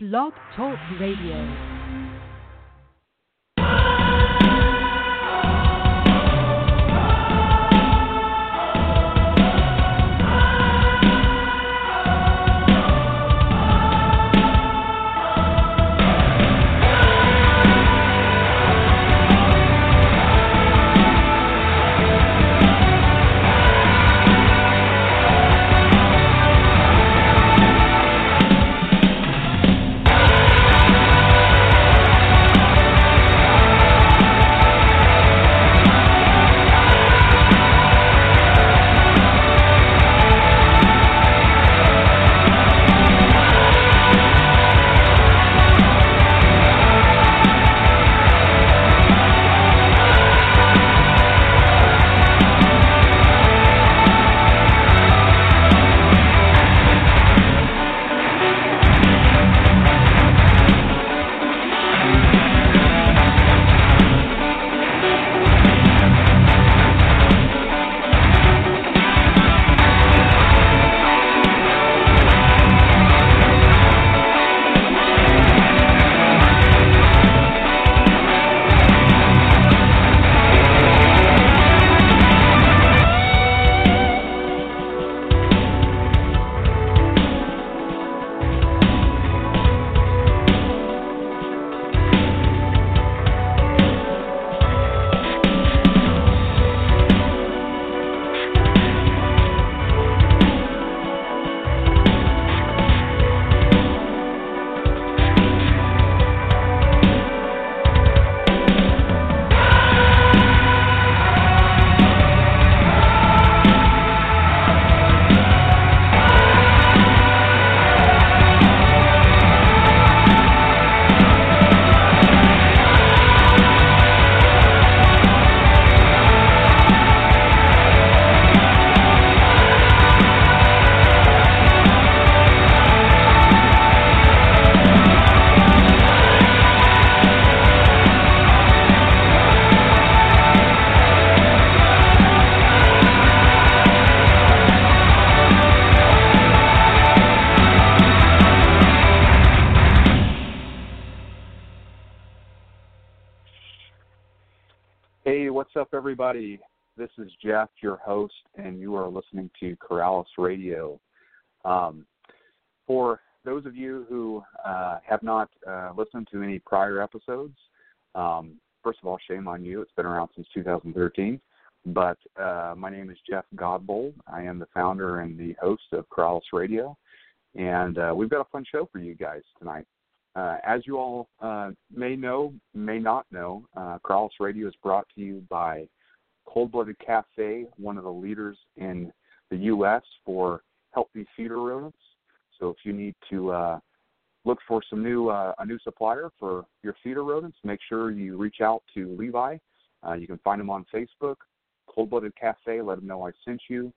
Blog Talk Radio. Everybody? This is Jeff, your host, and you are listening to Corallus Radio. Um, for those of you who uh, have not uh, listened to any prior episodes, um, first of all, shame on you. It's been around since 2013. But uh, my name is Jeff Godbold. I am the founder and the host of Corallus Radio, and uh, we've got a fun show for you guys tonight. Uh, as you all uh, may know, may not know, uh, Radio is brought to you by Cold Blooded Cafe, one of the leaders in the U.S. for healthy feeder rodents. So if you need to uh, look for some new uh, a new supplier for your feeder rodents, make sure you reach out to Levi. Uh, you can find him on Facebook, Cold Blooded Cafe. Let him know I sent you.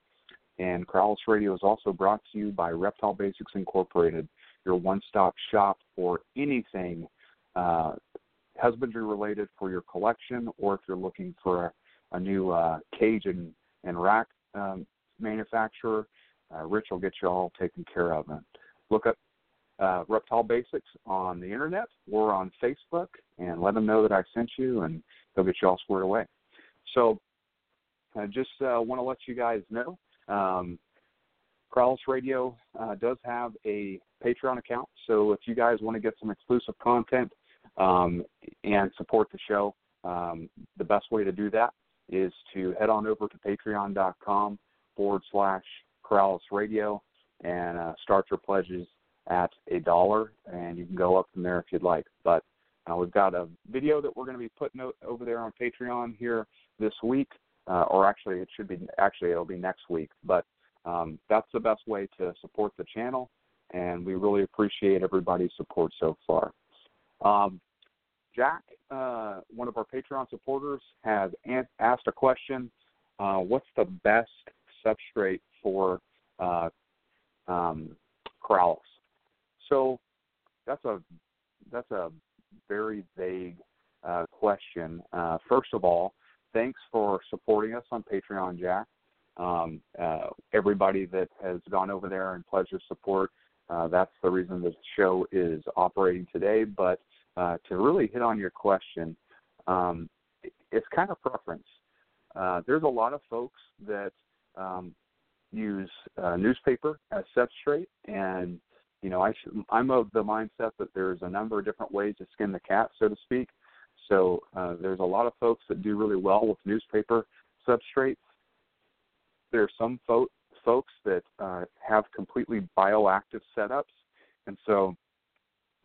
And Corallus Radio is also brought to you by Reptile Basics Incorporated your one-stop shop for anything uh, husbandry related for your collection, or if you're looking for a, a new uh, cage and, and rack um, manufacturer, uh, Rich will get you all taken care of. And look up uh, Reptile Basics on the internet or on Facebook, and let them know that I sent you, and they'll get you all squared away. So, I just uh, want to let you guys know. Um, Radio uh, does have a Patreon account, so if you guys want to get some exclusive content um, and support the show, um, the best way to do that is to head on over to patreon.com forward slash Corallus Radio and uh, start your pledges at a dollar, and you can go up from there if you'd like. But uh, we've got a video that we're going to be putting over there on Patreon here this week, uh, or actually it should be actually it'll be next week, but um, that's the best way to support the channel, and we really appreciate everybody's support so far. Um, Jack, uh, one of our Patreon supporters, has asked a question: uh, What's the best substrate for uh, um? So that's a that's a very vague uh, question. Uh, first of all, thanks for supporting us on Patreon, Jack um, uh, everybody that has gone over there and pledged their support. uh, that's the reason the show is operating today. But uh, to really hit on your question, um, it's kind of preference. Uh, there's a lot of folks that um, use uh, newspaper as substrate, and you know I sh- I'm of the mindset that there's a number of different ways to skin the cat, so to speak. So uh, there's a lot of folks that do really well with newspaper substrates. There are some fo- folks that uh, have completely bioactive setups, and so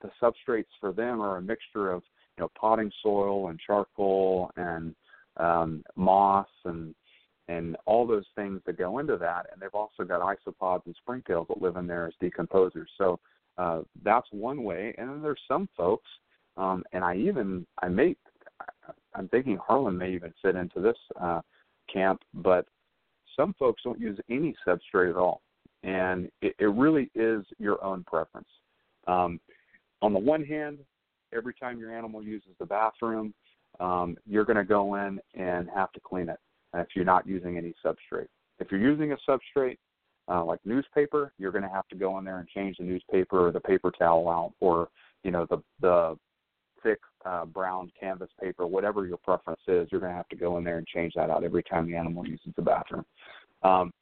the substrates for them are a mixture of you know potting soil and charcoal and um, moss and and all those things that go into that. And they've also got isopods and springtails that live in there as decomposers. So uh, that's one way. And then there's some folks, um, and I even I may I'm thinking Harlin may even fit into this uh, camp, but some folks don't use any substrate at all, and it, it really is your own preference. Um, on the one hand, every time your animal uses the bathroom, um, you're going to go in and have to clean it if you're not using any substrate. If you're using a substrate uh, like newspaper, you're going to have to go in there and change the newspaper or the paper towel out, or you know the the thick uh, brown canvas paper, whatever your preference is, you're going to have to go in there and change that out every time the animal uses the bathroom. Um,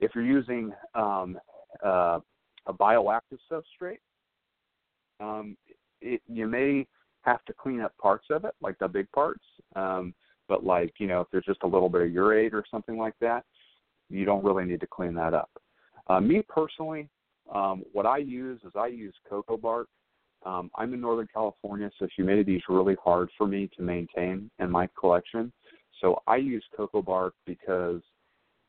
if you're using um, uh, a bioactive substrate, um, it, you may have to clean up parts of it, like the big parts. Um, but like you know, if there's just a little bit of urate or something like that, you don't really need to clean that up. Uh, me personally, um, what I use is I use cocoa bark. Um, I'm in Northern California, so humidity is really hard for me to maintain in my collection. So I use cocoa bark because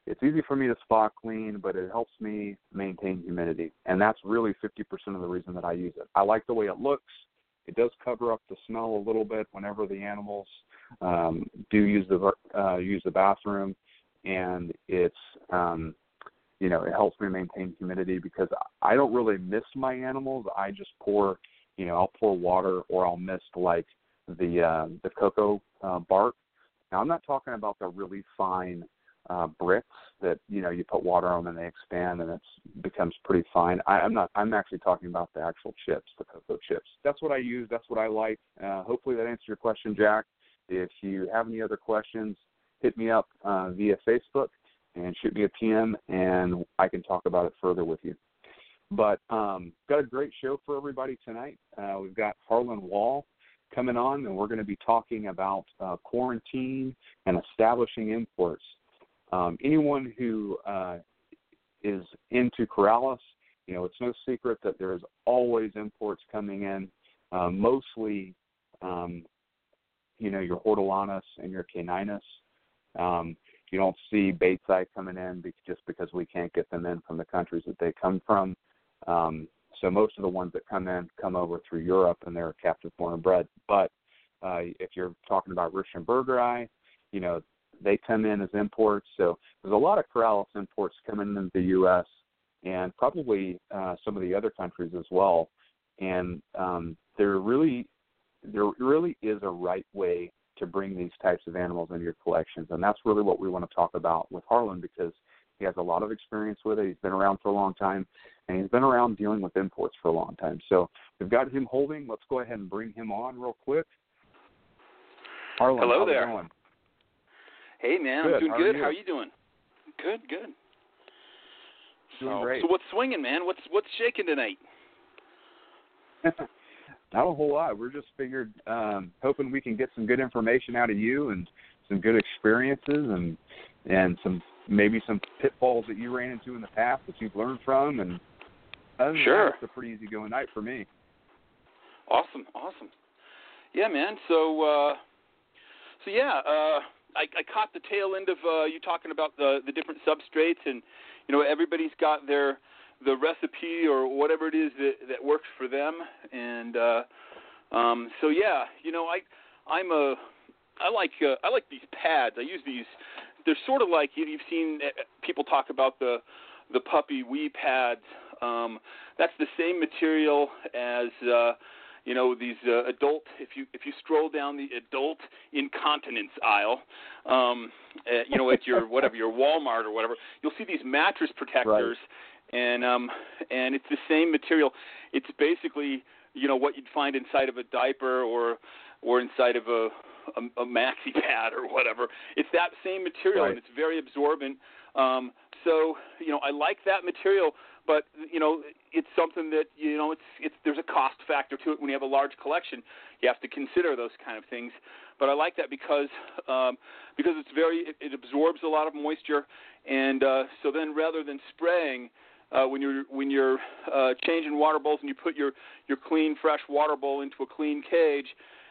it's easy for me to spot clean, but it helps me maintain humidity. And that's really 50% of the reason that I use it. I like the way it looks. It does cover up the smell a little bit whenever the animals um, do use the uh, use the bathroom, and it's um, you know it helps me maintain humidity because I don't really mist my animals. I just pour you know I'll pour water or I'll mist like the uh, the cocoa uh, bark. Now I'm not talking about the really fine uh, bricks that you know you put water on and they expand and it becomes pretty fine. I, I'm not. I'm actually talking about the actual chips, the cocoa chips. That's what I use. That's what I like. Uh, hopefully that answers your question, Jack. If you have any other questions, hit me up uh, via Facebook and shoot me a PM, and I can talk about it further with you. But um, got a great show for everybody tonight. Uh, we've got Harlin Wall coming on, and we're going to be talking about uh, quarantine and establishing imports. Um, anyone who uh, is into Corallus, you know, it's no secret that there's always imports coming in, uh, mostly, um, you know, your Hortulanas and your Caninus. Um, you don't see Batesii coming in just because we can't get them in from the countries that they come from. Um, so most of the ones that come in come over through Europe and they're captive born and bred. But uh, if you're talking about Russian Ruschenbergerii, you know, they come in as imports. So there's a lot of Corallus imports coming into the U.S. and probably uh, some of the other countries as well. And um, there really, there really is a right way to bring these types of animals into your collections, and that's really what we want to talk about with Harlin because he has a lot of experience with it. He's been around for a long time, and he's been around dealing with imports for a long time. So we've got him holding. Let's go ahead and bring him on real quick. Harlin, Hello there. Going? Hey man, good. I'm doing How good. Are? How are you doing? Good, good. Doing so, great. so what's swinging, man? What's what's shaking tonight? Not a whole lot. We're just figured, um, hoping we can get some good information out of you and some good experiences and and some maybe some pitfalls that you ran into in the past that you've learned from. And other than Sure. that, it's a pretty easy going night for me. Awesome, awesome. Yeah, man. So, uh, so yeah, uh, I, I caught the tail end of uh, you talking about the the different substrates, and you know everybody's got their the recipe or whatever it is that that works for them, and uh, um, so yeah, you know I I'm a I like uh, I like these pads. I use these. They're sort of like you- you've seen uh, people talk about the the puppy wee pads. Um, that's the same material as uh, you know these uh, adult if you if you scroll down the adult incontinence aisle um uh, you know at your whatever your Walmart or whatever you'll see these mattress protectors and um, and it's the same material. It's basically you know what you'd find inside of a diaper or or inside of a a, a maxi pad or whatever. It's that same material right. and it's very absorbent. Um, so you know I like that material, but you know it's something that you know it's it's there's a cost factor to it when you have a large collection. You have to consider those kind of things. But I like that because um, because it's very it, it absorbs a lot of moisture, and uh, so then rather than spraying. Uh, when you're when you're uh, changing water bowls and you put your your clean fresh water bowl into a clean cage,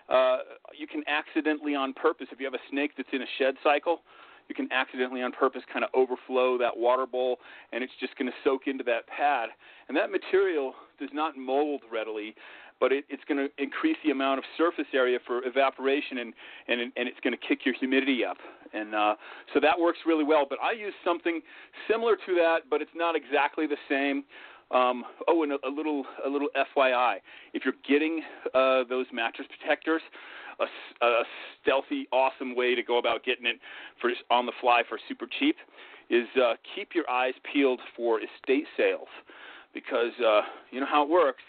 uh, you can accidentally on purpose if you have a snake that's in a shed cycle, you can accidentally on purpose kind of overflow that water bowl and it's just going to soak into that pad. And that material does not mold readily, but it, it's going to increase the amount of surface area for evaporation and, and, and it's going to kick your humidity up. And uh, so that works really well. But I use something similar to that, but it's not exactly the same. Um, oh, and a, a little a little FYI: if you're getting uh, those mattress protectors, a, a stealthy, awesome way to go about getting it for on the fly for super cheap is uh, keep your eyes peeled for estate sales, because uh, you know how it works.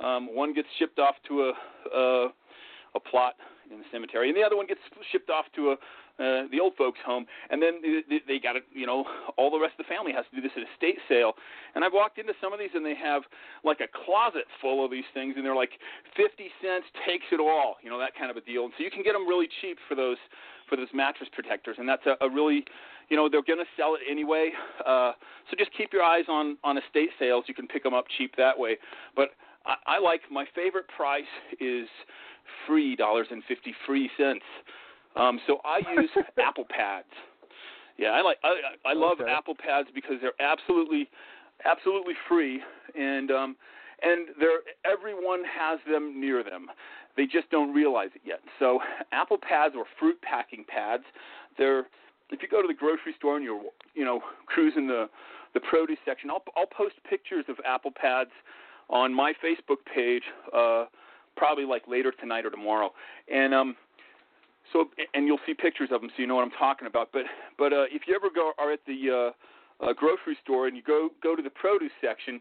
Um, one gets shipped off to a, a a plot in the cemetery, and the other one gets shipped off to a uh, the old folks' home, and then they, they got it. You know, all the rest of the family has to do this at estate sale. And I've walked into some of these, and they have like a closet full of these things, and they're like fifty cents takes it all. You know, that kind of a deal. And so you can get them really cheap for those for those mattress protectors, and that's a, a really you know they're going to sell it anyway. Uh, so just keep your eyes on on estate sales. You can pick them up cheap that way. But I, I like my favorite price is free dollars and fifty free cents. Um, so I use Apple Pads. Yeah, I like I, I love Okay. Apple Pads because they're absolutely absolutely free and um and they're everyone has them near them. They just don't realize it yet. So Apple Pads or fruit packing pads, they're if you go to the grocery store and you're you know cruising the the produce section, I'll I'll post pictures of Apple Pads on my Facebook page uh probably like later tonight or tomorrow. And um so and you'll see pictures of them, so you know what I'm talking about. But but uh, if you ever go are at the uh, uh, grocery store and you go go to the produce section,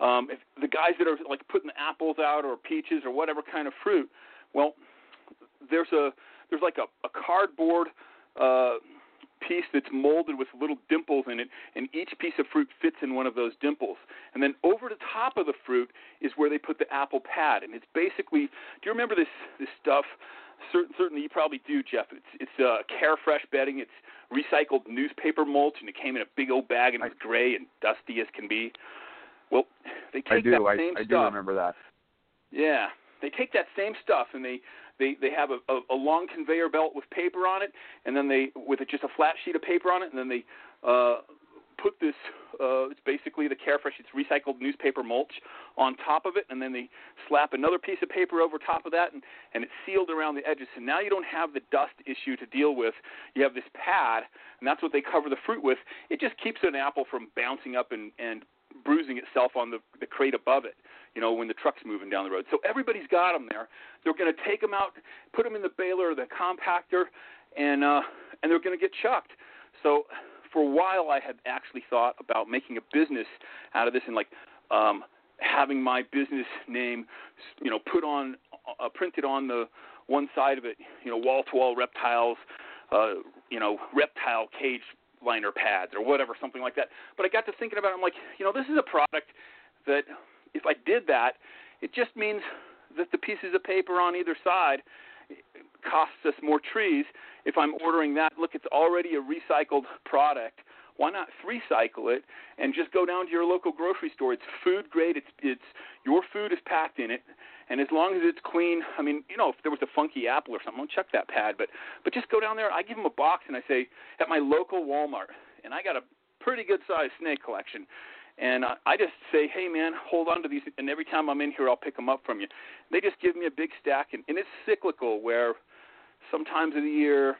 um, if the guys that are like putting the apples out or peaches or whatever kind of fruit, well, there's a there's like a, a cardboard uh, piece that's molded with little dimples in it, and each piece of fruit fits in one of those dimples. And then over the top of the fruit is where they put the apple pad, and it's basically. Do you remember this this stuff? Certain, certainly, you probably do, Jeff. It's it's uh, Carefresh bedding. It's recycled newspaper mulch, and it came in a big old bag, and it was gray and dusty as can be. Well, they take I do. that I, same I do stuff. remember that. Yeah, they take that same stuff and they they they have a, a, a long conveyor belt with paper on it, and then they with a, just a flat sheet of paper on it, and then they uh, put this. Uh, it's basically the Carefresh. It's recycled newspaper mulch on top of it, and then they slap another piece of paper over top of that, and and it's sealed around the edges. So now you don't have the dust issue to deal with. You have this pad, and that's what they cover the fruit with. It just keeps an apple from bouncing up and and bruising itself on the the crate above it you know, when the truck's moving down the road. So everybody's got them there. They're going to take them out, put them in the baler or the compactor, and uh, and they're going to get chucked. So for a while, I had actually thought about making a business out of this and like um, having my business name, you know, put on, uh, printed on the one side of it, you know, wall-to-wall reptiles, uh, you know, reptile cage liner pads or whatever, something like that. But I got to thinking about it. I'm like, you know, this is a product that if I did that, it just means that the pieces of paper on either side costs us more trees. If I'm ordering that, look, it's already a recycled product. Why not recycle it and just go down to your local grocery store? It's food grade. It's it's your food is packed in it, and as long as it's clean, I mean, you know, if there was a funky apple or something, I'll check that pad. But but just go down there. I give them a box and I say at my local Walmart, and I got a pretty good sized snake collection. And I just say, hey man, hold on to these, and every time I'm in here, I'll pick them up from you. They just give me a big stack, and, and it's cyclical. Where sometimes of the year,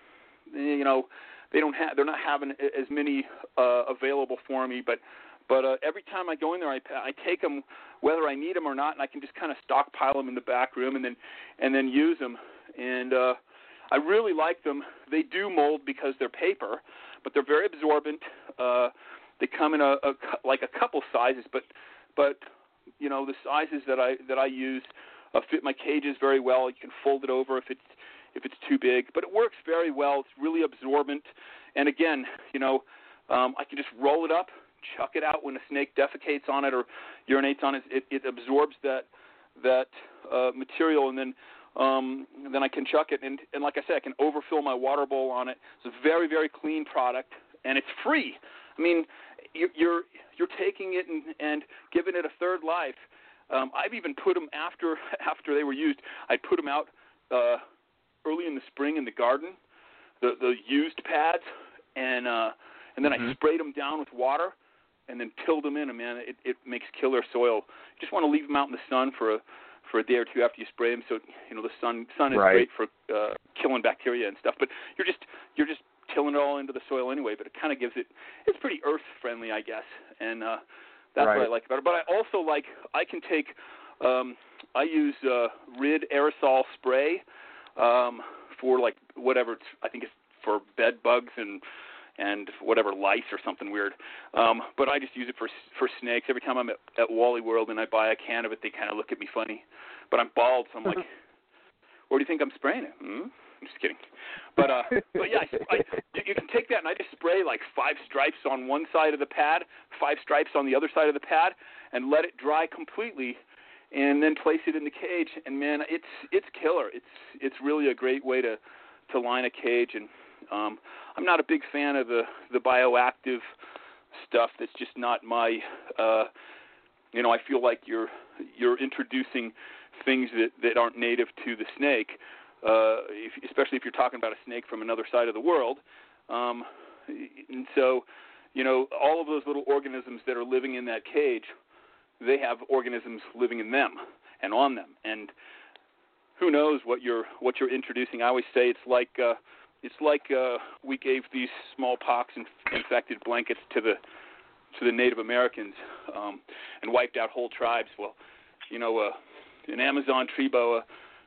eh, you know, they don't have, they're not having as many uh, available for me. But but uh, every time I go in there, I I take them whether I need them or not, and I can just kind of stockpile them in the back room, and then and then use them. And uh, I really like them. They do mold because they're paper, but they're very absorbent. Uh, they come in a, a like a couple sizes, but but you know the sizes that I that I use uh, fit my cages very well. You can fold it over if it's if it's too big, but it works very well. It's really absorbent, and again, you know, um, I can just roll it up, chuck it out when a snake defecates on it or urinates on it. It, it absorbs that that uh, material, and then um, then I can chuck it. And, and like I said, I can overfill my water bowl on it. It's a very very clean product, and it's free. I mean, you're you're taking it and, and giving it a third life. Um, I've even put them after after they were used. I put them out uh, early in the spring in the garden, the the used pads, and uh, and then mm-hmm. I sprayed them down with water, and then tilled them in. And man, it it makes killer soil. You just want to leave them out in the sun for a for a day or two after you spray them. So you know the sun sun is right. great for uh, killing bacteria and stuff. But you're just you're just tilling it all into the soil anyway. But it kind of gives it it's pretty earth friendly, I guess. And uh, that's right. what I like about it. But I also like I can take um, I use uh, Rid aerosol spray um, for like whatever it's I think it's for bed bugs and and whatever lice or something weird. Um, but I just use it for for snakes. Every time I'm at, at Wally World and I buy a can of it, they kind of look at me funny. But I'm bald, so I'm like, "Where do you think I'm spraying it?" Hmm? I'm just kidding. But uh, but yeah, I, I, you can take that and I just spray like five stripes on one side of the pad, five stripes on the other side of the pad, and let it dry completely, and then place it in the cage. And man, it's it's killer. It's it's really a great way to to line a cage. And um, I'm not a big fan of the the bioactive stuff. That's just not my. Uh, you know, I feel like you're you're introducing things that that aren't native to the snake uh, if, especially if you're talking about a snake from another side of the world. Um, and so, you know, all of those little organisms that are living in that cage, they have organisms living in them and on them. And who knows what you're what you're introducing? I always say it's like uh, it's like uh, we gave these smallpox infected blankets to the to the Native Americans um, and wiped out whole tribes. Well, you know, uh, an Amazon tree boa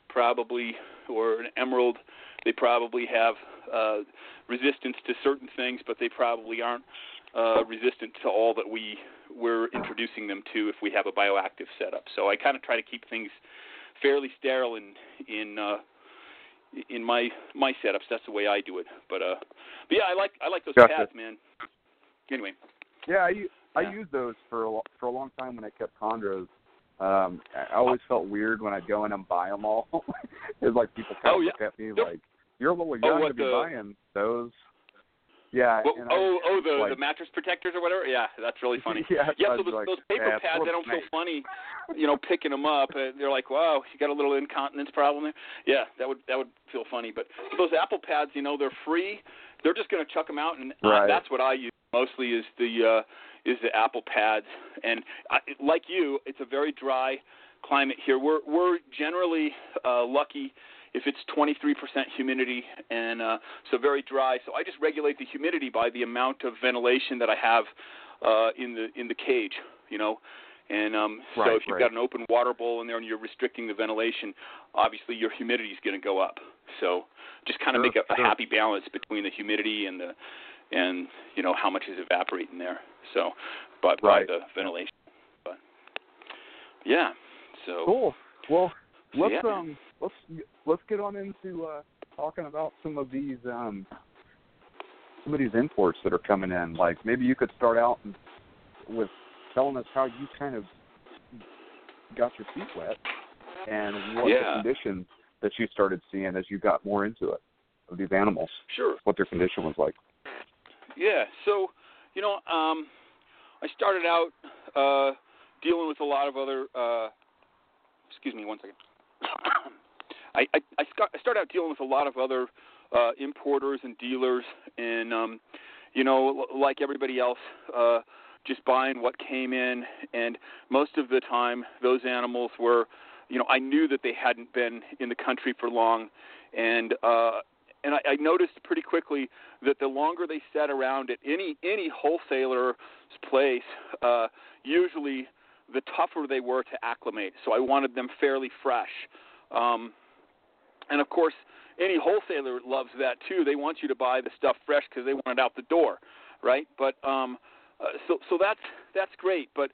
probably or an emerald, they probably have uh, resistance to certain things, but they probably aren't uh, resistant to all that we we're introducing them to if we have a bioactive setup. So I kind of try to keep things fairly sterile in in uh, in my my setups. That's the way I do it. But uh, but yeah, I like I like those gotcha. pads, man. Anyway. Yeah, I I Yeah. used those for a, for a long time when I kept chondros. Um, I always felt weird when I'd go in and buy them all. it's like people kind Oh, of yeah. look at me Yep. like, "You're a little Oh, young what to be the- buying those." Yeah. Well, and I, oh, oh, the like, the mattress protectors or whatever. Yeah, that's really funny. Yeah, Yeah, so those, like, those paper "Yeah, pads, they don't feel funny, you know, picking them up. Uh, they're like, wow, you got a little incontinence problem there. Yeah, that would that would feel funny. But those Apple pads, you know, they're free. They're just going to chuck them out, and uh, that's what I use mostly is the uh, is the Apple pads. And I, like you, it's a very dry climate here. We're we're generally uh, lucky if it's 23% humidity and uh, so very dry. So I just regulate the humidity by the amount of ventilation that I have uh, in the in the cage. You know. And um, so Right, if you've right. got an open water bowl in there and you're restricting the ventilation, obviously your humidity is going to go up. So just kind of Sure, make a, a happy balance between the humidity and the and you know how much is evaporating there. So, but by the ventilation. But yeah. So Cool. Well, let's yeah. um let's let's get on into uh talking about some of these um some of these imports that are coming in. Like maybe you could start out with telling us how you kind of got your feet wet and what Yeah. the conditions that you started seeing as you got more into it of these animals, sure. what their condition was like. Yeah. So, you know, um, I started out uh, dealing with a lot of other. Uh, excuse me, one second. I I, I started out dealing with a lot of other uh, importers and dealers, and um, you know, like everybody else, uh, just buying what came in, and most of the time, those animals were, you know, I knew that they hadn't been in the country for long, and uh, and I, I noticed pretty quickly that the longer they sat around at any any wholesaler's place, uh, usually the tougher they were to acclimate. So I wanted them fairly fresh. Um, and of course, any wholesaler loves that too. They want you to buy the stuff fresh because they want it out the door, right? But um, uh, so so that's that's great, but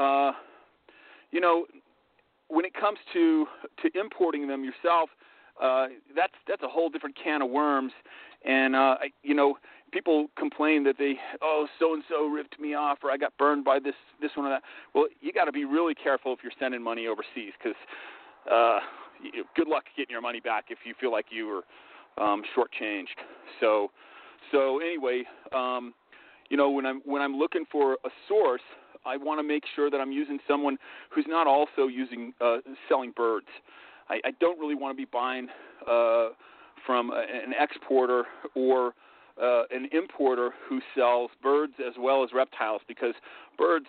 uh, you know, when it comes to to importing them yourself, uh, that's that's a whole different can of worms. And uh, I, you know, people complain that they oh so and so ripped me off or I got burned by this this one or that. Well, you got to be really careful if you're sending money overseas because uh, you, good luck getting your money back if you feel like you were um, shortchanged. So so anyway, um, you know when I'm when I'm looking for a source, I want to make sure that I'm using someone who's not also using uh, selling birds. I, I don't really want to be buying uh, from a, an exporter or uh, an importer who sells birds as well as reptiles because birds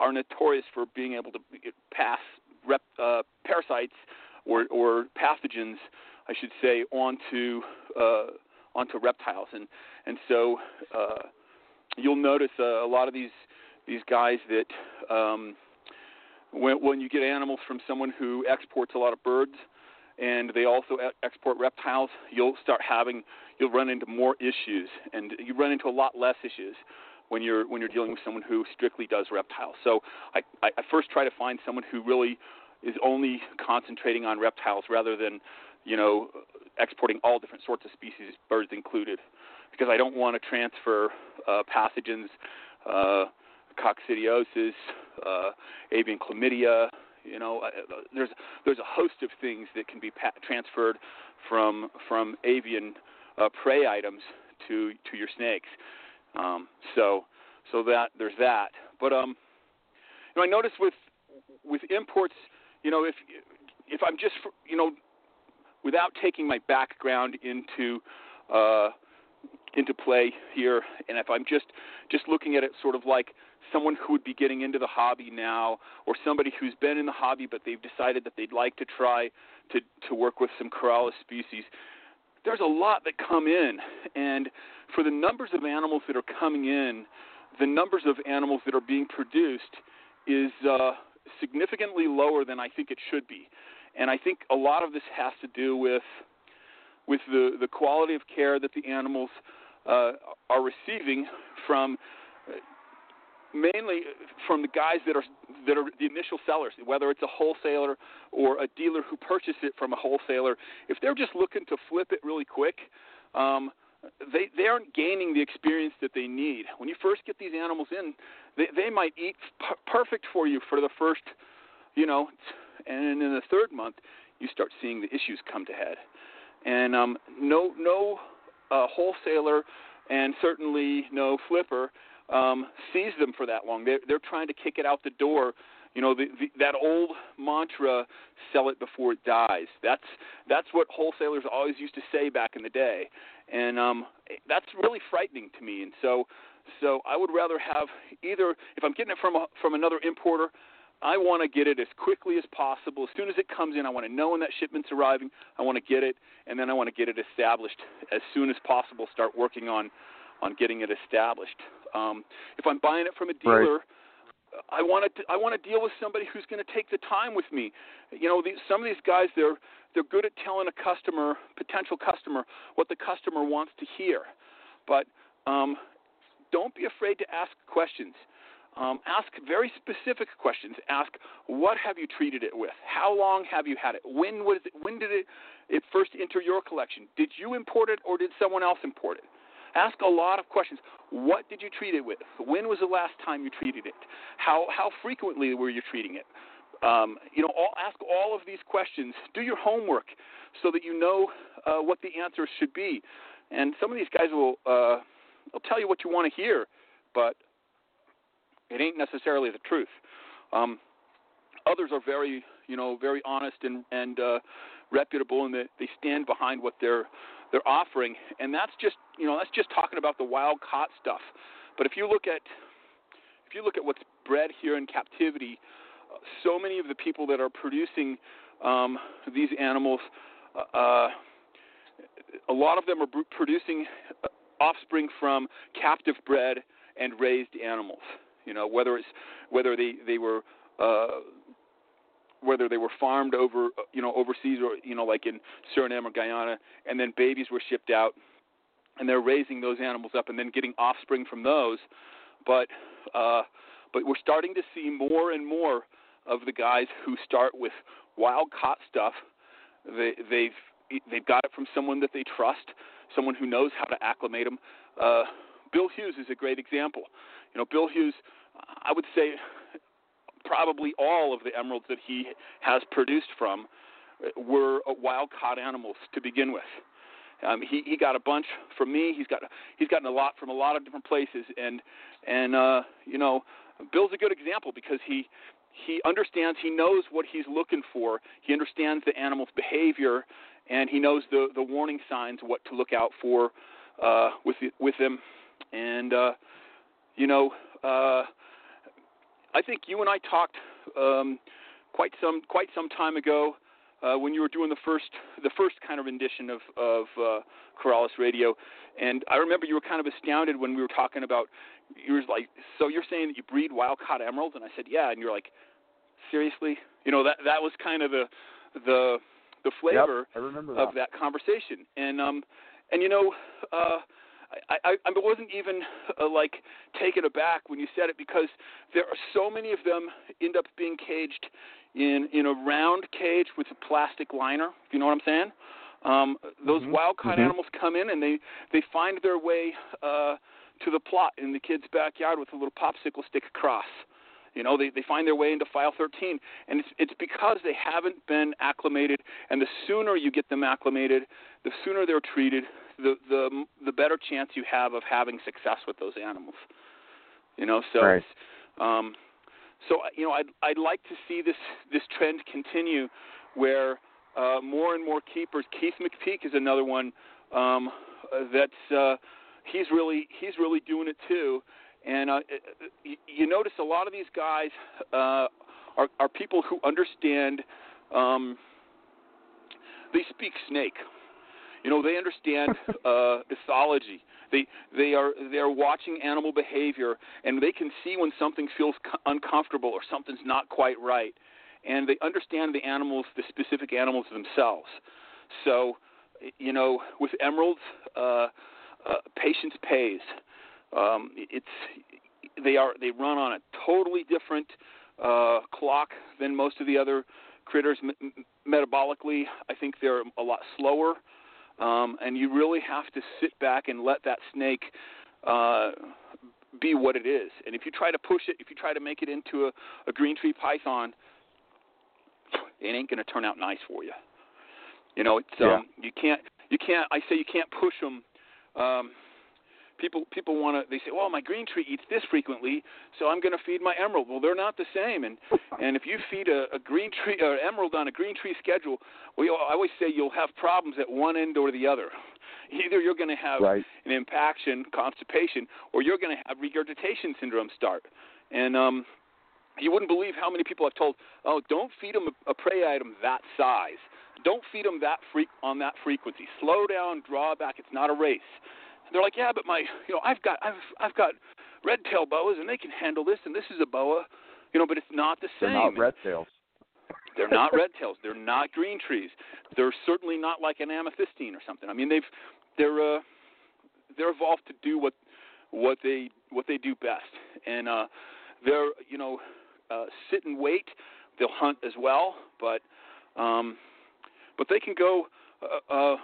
are notorious for being able to pass rep, uh, parasites or, or pathogens, I should say, onto uh, onto reptiles, and and so uh, you'll notice uh, a lot of these these guys that um, when when you get animals from someone who exports a lot of birds and they also export reptiles, you'll start having you'll run into more issues, and you run into a lot less issues when you're when you're dealing with someone who strictly does reptiles. So I, I, first try to find someone who really is only concentrating on reptiles rather than you know exporting all different sorts of species, birds included, because I don't want to transfer uh, pathogens, uh, coccidiosis, uh, avian chlamydia, you know, uh, there's there's a host of things that can be pa- transferred from from avian uh, prey items to to your snakes. Um, so so that there's that. But um, you know, I notice with with imports, you know, if if I'm just you know, without taking my background into uh, into play here, and if I'm just just looking at it sort of like someone who would be getting into the hobby now, or somebody who's been in the hobby but they've decided that they'd like to try to to work with some Corallus species. There's a lot that come in, and for the numbers of animals that are coming in, the numbers of animals that are being produced is uh, significantly lower than I think it should be, and I think a lot of this has to do with with the the quality of care that the animals uh, are receiving from mainly from the guys that are that are the initial sellers, whether it's a wholesaler or a dealer who purchased it from a wholesaler. If they're just looking to flip it really quick, um, they they aren't gaining the experience that they need. When you first get these animals in, they they might eat p- perfect for you for the first, you know, and in the third month you start seeing the issues come to head. And um, no no uh, wholesaler and certainly no flipper um, sees them for that long. They're, they're trying to kick it out the door. You know, the, the, that old mantra, "Sell it before it dies." That's that's what wholesalers always used to say back in the day, and um, that's really frightening to me. And so, so I would rather have either if I'm getting it from a, from another importer, I want to get it as quickly as possible. As soon as it comes in, I want to know when that shipment's arriving. I want to get it, and then I want to get it established as soon as possible. Start working on on getting it established. Um, if I'm buying it from a dealer, right. I want to I want to deal with somebody who's going to take the time with me. You know, these, some of these guys they're they're good at telling a customer, potential customer, what the customer wants to hear. But um, don't be afraid to ask questions. Um, ask very specific questions. Ask, what have you treated it with? How long have you had it? When was it, when did it, it first enter your collection? Did you import it or did someone else import it? Ask a lot of questions. What did you treat it with? When was the last time you treated it? How how frequently were you treating it? Um, you know, all, ask all of these questions. Do your homework so that you know uh, what the answers should be. And some of these guys will uh, will tell you what you want to hear, but it ain't necessarily the truth. Um, others are very, you know, very honest and and uh, reputable, and they, they stand behind what they're they're offering, and that's just you know that's just talking about the wild caught stuff. But if you look at if you look at what's bred here in captivity, so many of the people that are producing um, these animals, uh, uh a lot of them are producing uh, offspring from captive bred and raised animals. You know whether it's whether they they were uh, whether they were farmed over you know overseas or you know like in Suriname or Guyana, and then babies were shipped out, and they're raising those animals up and then getting offspring from those. but uh, but we're starting to see more and more of the guys who start with wild caught stuff. They, they've they've got it from someone that they trust, someone who knows how to acclimate them. Uh, Bill Hughes is a great example. You know, Bill Hughes, I would say, probably all of the emeralds that he has produced from were wild caught animals to begin with. Um, he he got a bunch from me. He's got he's gotten a lot from a lot of different places, and and uh, you know, Bill's a good example because he he understands he knows what he's looking for. He understands the animal's behavior, and he knows the the warning signs, what to look out for uh, with with them, and uh, you know, uh, I think you and I talked um, quite some quite some time ago uh, when you were doing the first the first kind of rendition of of uh, Corallus Radio, and I remember you were kind of astounded when we were talking about. You were like, so you're saying that you breed wild caught emeralds, and I said, yeah, and you're like, seriously, you know that that was kind of the the the flavor yep, that. of that conversation, and um and you know. uh I, I, I wasn't even uh, like taken aback when you said it because there are so many of them end up being caged in in a round cage with a plastic liner. If you know what I'm saying. Um, those mm-hmm. wild caught mm-hmm. animals come in and they they find their way uh, to the plot in the kid's backyard with a little popsicle stick across. You know, they they find their way into file 13, and it's it's because they haven't been acclimated. And the sooner you get them acclimated, the sooner they're treated, the the the better chance you have of having success with those animals. You know, so right. um, so you know, I'd I'd like to see this this trend continue, where uh, more and more keepers. Keith McPeak is another one um, that's uh, he's really he's really doing it too. And uh, you, you notice a lot of these guys uh, are are people who understand. Um, they speak snake. You know, they understand uh, ethology. They they are they are watching animal behavior, and they can see when something feels co- uncomfortable or something's not quite right, and they understand the animals, the specific animals themselves. So, you know, with emeralds, uh, uh, patience pays. Um, it's they are they run on a totally different uh, clock than most of the other critters. M- metabolically, I think they're a lot slower um, and you really have to sit back and let that snake uh, be what it is. And if you try to push it, if you try to make it into a, a green tree python, it ain't going to turn out nice for you. You know, it's um, yeah. you can't you can't. I say you can't push them. Um, people people want to they say well my green tree eats this frequently so i'm going to feed my emerald well they're not the same and and if you feed a, a green tree or emerald on a green tree schedule well i always say you'll have problems at one end or the other either you're going to have right. an impaction constipation or you're going to have regurgitation syndrome start and um you wouldn't believe how many people I've told, oh, don't feed them a, a prey item that size. Don't feed them that freak on that frequency. Slow down, draw back. It's not a race. And they're like, yeah, but my, you know, I've got, I've, I've got red tail boas, and they can handle this, and this is a boa, you know, but it's not the same. They're not red tails. They're not red tails. They're not green trees. They're certainly not like an amethystine or something. I mean, they've, they're, uh, they're evolved to do what, what they, what they do best, and uh, they're, you know, uh, sit and wait. They'll hunt as well, but, um, but they can go. Uh, uh,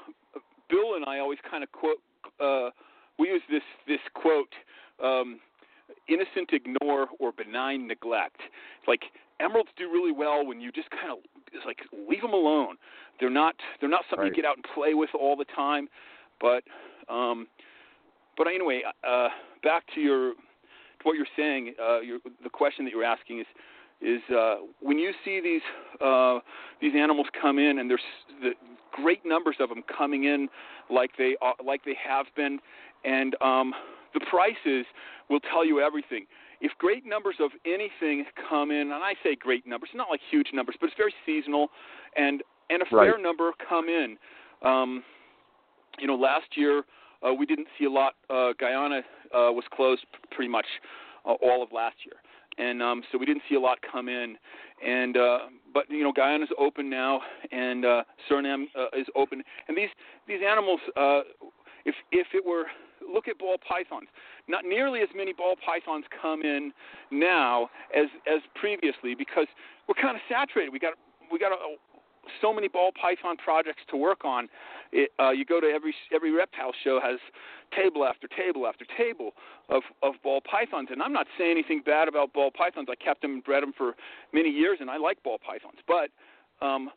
Bill and I always kind of quote uh, we use this this quote: um, "Innocent ignore or benign neglect." Like emeralds do really well when you just kind of like leave them alone. They're not they're not something right. you get out and play with all the time, but um, but anyway, uh, back to your to what you're saying. Uh, your, the question that you're asking is is uh, when you see these uh, these animals come in and there's the great numbers of them coming in like they are, like they have been, and um, the prices will tell you everything. If great numbers of anything come in, and I say great numbers, not like huge numbers, but it's very seasonal, and and a right. fair number come in. Um, you know, last year uh, we didn't see a lot. Uh, Guyana uh, was closed pretty much uh, all of last year and um, so we didn't see a lot come in. And uh, but you know, Guyana's open now, and uh, Suriname uh, is open. And these these animals, uh, if if it were look at ball pythons. Not nearly as many ball pythons come in now as as previously because we're kind of saturated. We got we got a, so many ball python projects to work on. It, uh, you go to every every reptile show has table after table after table of of ball pythons, and I'm not saying anything bad about ball pythons. I kept them and bred them for many years, and I like ball pythons, but um,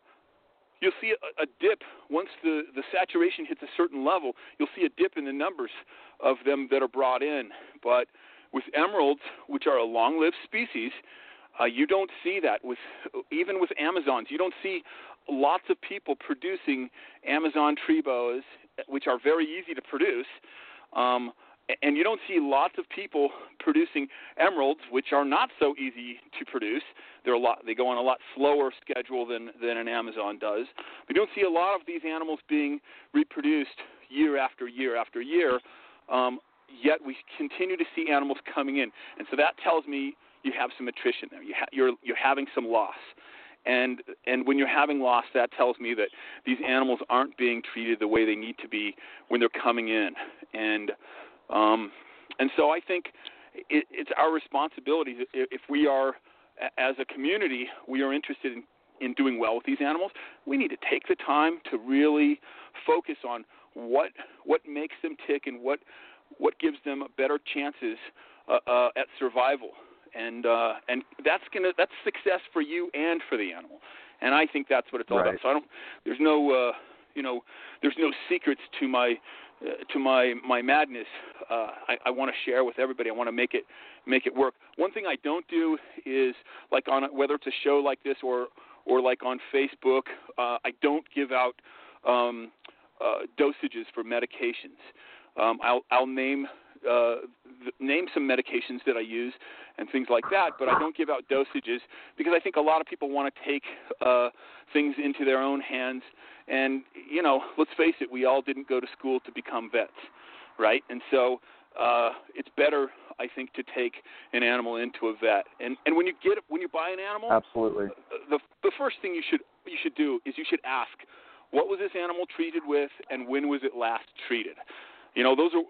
you'll see a, a dip once the the saturation hits a certain level. You'll see a dip in the numbers of them that are brought in, but with emeralds, which are a long-lived species, uh, you don't see that with even with Amazons. You don't see lots of people producing Amazon tree boas, which are very easy to produce. Um, and you don't see lots of people producing emeralds, which are not so easy to produce. They're a lot. They go on a lot slower schedule than than an Amazon does. We don't see a lot of these animals being reproduced year after year after year. Um, yet we continue to see animals coming in, and so that tells me you have some attrition there. You ha- you're you're having some loss and and when you're having loss, that tells me that these animals aren't being treated the way they need to be when they're coming in, and um, and so I think it, it's our responsibility if we are as a community we are interested in in doing well with these animals, we need to take the time to really focus on what what makes them tick and what what gives them better chances uh, uh, at survival and uh, and that's gonna that's success for you and for the animal, and I think that's what it's all right. about. So I don't there's no uh, you know there's no secrets to my uh, to my my madness. Uh, I, I want to share with everybody. I want to make it make it work. One thing I don't do is like on a, whether it's a show like this or or like on Facebook, uh, I don't give out um, uh, dosages for medications. Um, I'll I'll name uh, name some medications that I use and things like that, but I don't give out dosages because I think a lot of people want to take uh, things into their own hands. And you know, let's face it, we all didn't go to school to become vets, right? And so uh, it's better, I think, to take an animal into a vet. And and when you get when you buy an animal, absolutely, uh, the the first thing you should you should do is you should ask, what was this animal treated with, and when was it last treated? You know, those are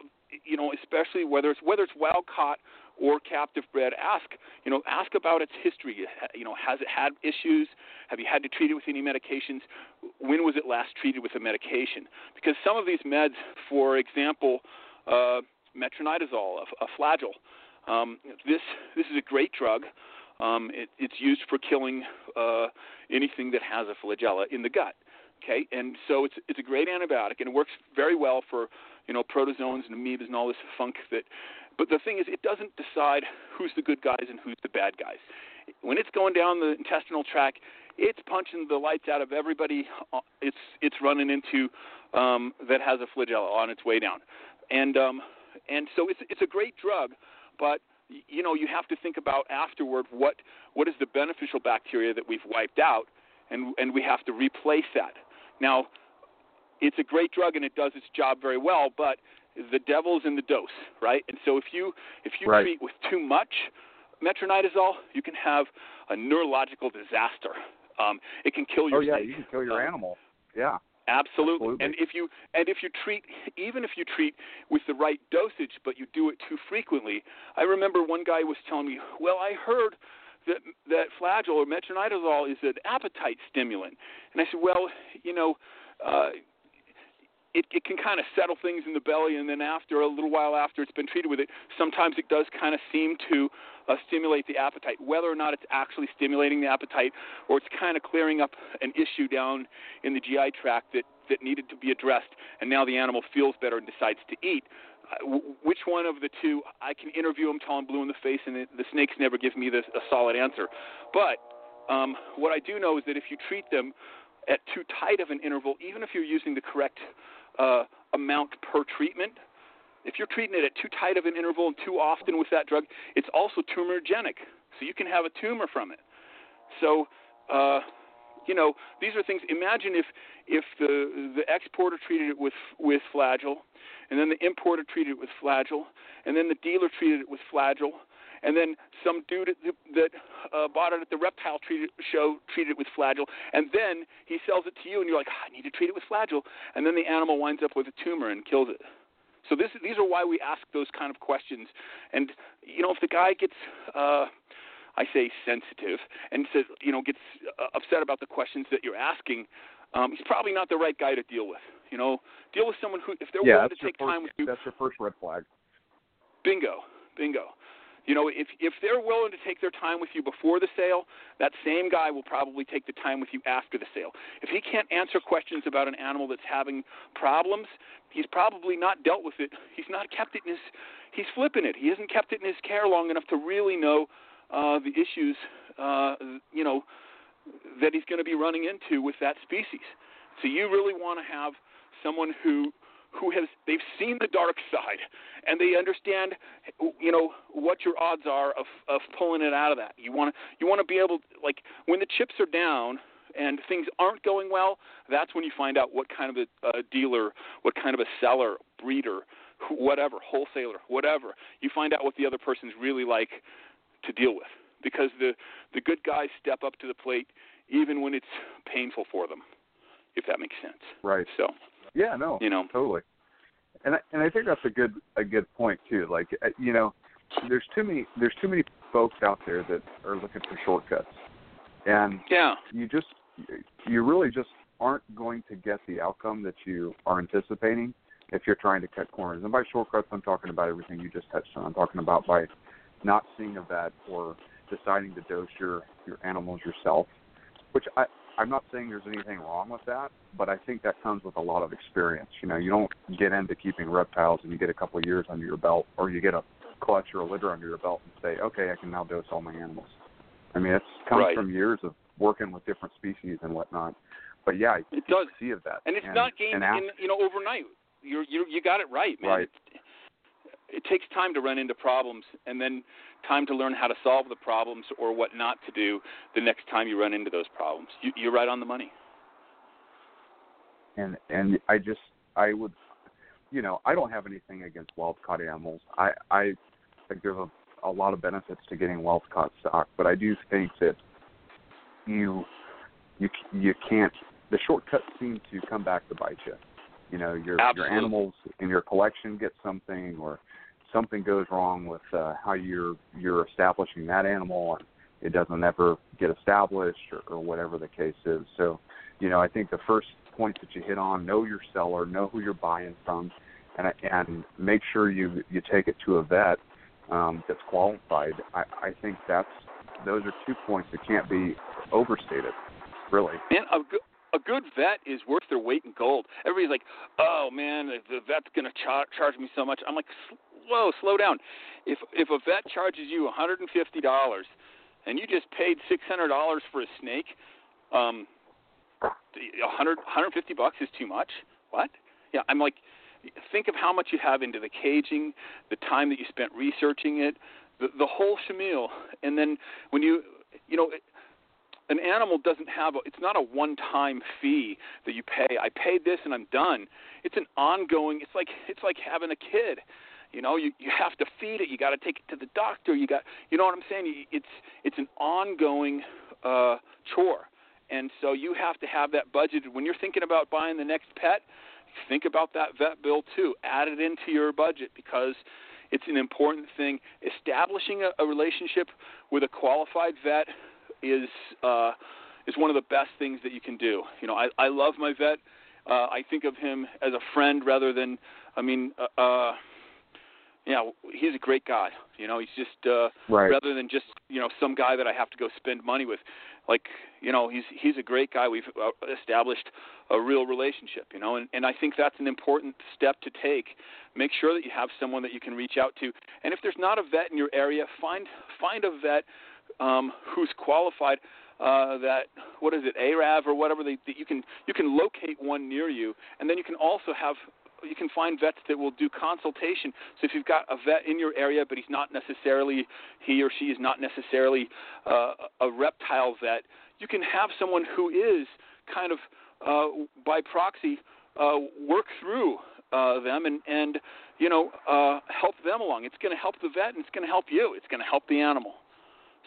you know, especially whether it's whether it's wild caught or captive bred, ask you know ask about its history. You know, has it had issues? Have you had to treat it with any medications? When was it last treated with a medication? Because some of these meds, for example, uh, metronidazole, a, a Flagyl, um, this this is a great drug. Um, it, it's used for killing uh, anything that has a flagella in the gut. Okay, and so it's it's a great antibiotic, and it works very well for you know protozoans and amoebas and all this funk that but the thing is, it doesn't decide who's the good guys and who's the bad guys. When it's going down the intestinal tract, it's punching the lights out of everybody. Uh, it's it's running into um, that has a flagella on its way down, and um, and so it's it's a great drug, but you know you have to think about afterward what what is the beneficial bacteria that we've wiped out, and and we have to replace that. Now, it's a great drug and it does its job very well, but the devil's in the dose, right? And so if you if you right. treat with too much metronidazole, you can have a neurological disaster. Um, it can kill your oh yeah, you can kill your um, animal. Yeah. Absolutely. Absolutely. And if you and if you treat even if you treat with the right dosage but you do it too frequently. I remember one guy was telling me, "Well, I heard that that Flagyl or metronidazole is an appetite stimulant." And I said, "Well, you know, uh it, it can kind of settle things in the belly, and then after a little while after it's been treated with it, sometimes it does kind of seem to uh, stimulate the appetite. Whether or not it's actually stimulating the appetite, or it's kind of clearing up an issue down in the GI tract that that needed to be addressed, and now the animal feels better and decides to eat. Uh, which one of the two? I can interview them till I'm blue in the face, and it, the snakes never give me this, a solid answer. But um, what I do know is that if you treat them at too tight of an interval, even if you're using the correct uh, amount per treatment. If you're treating it at too tight of an interval and too often with that drug, it's also tumorigenic. So you can have a tumor from it. So, uh, you know, these are things. Imagine if if the the exporter treated it with with Flagyl, and then the importer treated it with Flagyl, and then the dealer treated it with Flagyl, and then some dude that uh, bought it at the reptile treated, show treated it with Flagyl, and then he sells it to you, and you're like, oh, I need to treat it with Flagyl, and then the animal winds up with a tumor and kills it. So this these are why we ask those kind of questions. And you know, if the guy gets uh, I say sensitive and says you know gets uh, upset about the questions that you're asking, um, he's probably not the right guy to deal with. You know, deal with someone who if they're yeah, willing to take first, time with you. That's your first red flag. Bingo, bingo. You know, if if they're willing to take their time with you before the sale, that same guy will probably take the time with you after the sale. If he can't answer questions about an animal that's having problems, he's probably not dealt with it. He's not kept it in his he's flipping it. He hasn't kept it in his care long enough to really know uh the issues uh you know that he's going to be running into with that species. So you really want to have someone who who has they've seen the dark side and they understand you know what your odds are of of pulling it out of that. You want to you want to be able like when the chips are down and things aren't going well that's when you find out what kind of a, a dealer what kind of a seller breeder whatever wholesaler whatever. You find out what the other person's really like to deal with because the the good guys step up to the plate even when it's painful for them if that makes sense. Right. So yeah, no, you know, totally. And I, and I think that's a good a good point too. Like uh, you know, there's too many there's too many folks out there that are looking for shortcuts, and yeah, you just you really just aren't going to get the outcome that you are anticipating if you're trying to cut corners. And by shortcuts, I'm talking about everything you just touched on. I'm talking about by not seeing a vet or deciding to dose your your animals yourself, which I I'm not saying there's anything wrong with that, but I think that comes with a lot of experience. You know, you don't get into keeping reptiles and you get a couple of years under your belt, or you get a clutch or a litter under your belt and say, okay, I can now dose all my animals. I mean, it comes right. from years of working with different species and whatnot. But yeah, it does see of that, and it's and, not gained in you know overnight. You you you got it right, man. Right. It, it takes time to run into problems, and then time to learn how to solve the problems or what not to do the next time you run into those problems. You, you're right on the money. And and I just I would, you know, I don't have anything against wild caught animals. I I think there's a, a lot of benefits to getting wild caught stock, but I do think that you you you can't. The shortcuts seem to come back to bite you. You know, your Absolutely. your animals in your collection get something, or something goes wrong with uh, how you're you're establishing that animal, and it doesn't ever get established, or, or whatever the case is. So, you know, I think the first point that you hit on: know your seller, know who you're buying from, and and make sure you you take it to a vet um, that's qualified. I, I think that's those are two points that can't be overstated. Really. Man, a good a good vet is worth their weight in gold. Everybody's like, "Oh man, the vet's gonna char- charge me so much." I'm like, "Whoa, slow down. If if a vet charges you 150 dollars, and you just paid 600 dollars for a snake, um, 100 150 bucks is too much. What? Yeah, I'm like, think of how much you have into the caging, the time that you spent researching it, the the whole shamil, and then when you, you know an animal doesn't have a, it's not a one time fee that you pay i paid this and i'm done it's an ongoing it's like it's like having a kid you know you you have to feed it. You got to take it to the doctor. You got you know what i'm saying? It's it's an ongoing uh chore. And so you have to have that budgeted when you're thinking about buying the next pet think about that vet bill too. Add it into your budget because it's an important thing. Establishing a, a relationship with a qualified vet is uh, is one of the best things that you can do. You know, I, I love my vet. Uh, I think of him as a friend rather than, I mean, uh, uh, yeah, he's a great guy. You know, he's just uh, right. rather than just you know some guy that I have to go spend money with. Like, you know, he's he's a great guy. We've uh, established a real relationship. You know, and and I think that's an important step to take. Make sure that you have someone that you can reach out to. And if there's not a vet in your area, find find a vet um, who's qualified uh, that what is it ARAV or whatever they, that you can you can locate one near you, and then you can also have you can find vets that will do consultation. So if you've got a vet in your area, but he's not necessarily he or she is not necessarily uh, a reptile vet, you can have someone who is kind of uh, by proxy uh, work through uh, them and and you know uh, help them along. It's going to help the vet and it's going to help you. It's going to help the animal.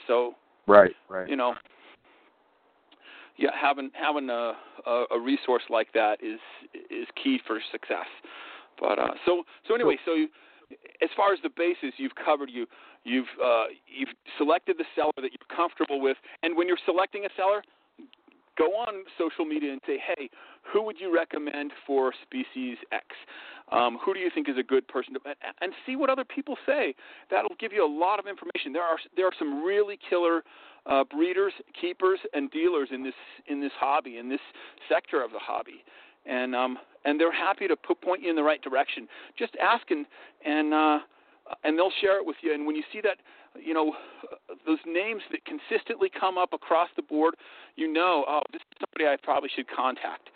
So right, right. You know, yeah, having having a, a a resource like that is is key for success. But uh, so so anyway, so you, as far as the basis you've covered, you you've uh, you've selected the seller that you're comfortable with, and when you're selecting a seller, go on social media and say, hey, who would you recommend for species X? Um, who do you think is a good person to, and see what other people say. That'll give you a lot of information. There are there are some really killer uh, breeders, keepers, and dealers in this in this hobby, in this sector of the hobby, and um, and they're happy to put, point you in the right direction. Just ask and and uh, and they'll share it with you. And when you see that, you know, those names that consistently come up across the board, you know, oh, this is somebody I probably should contact.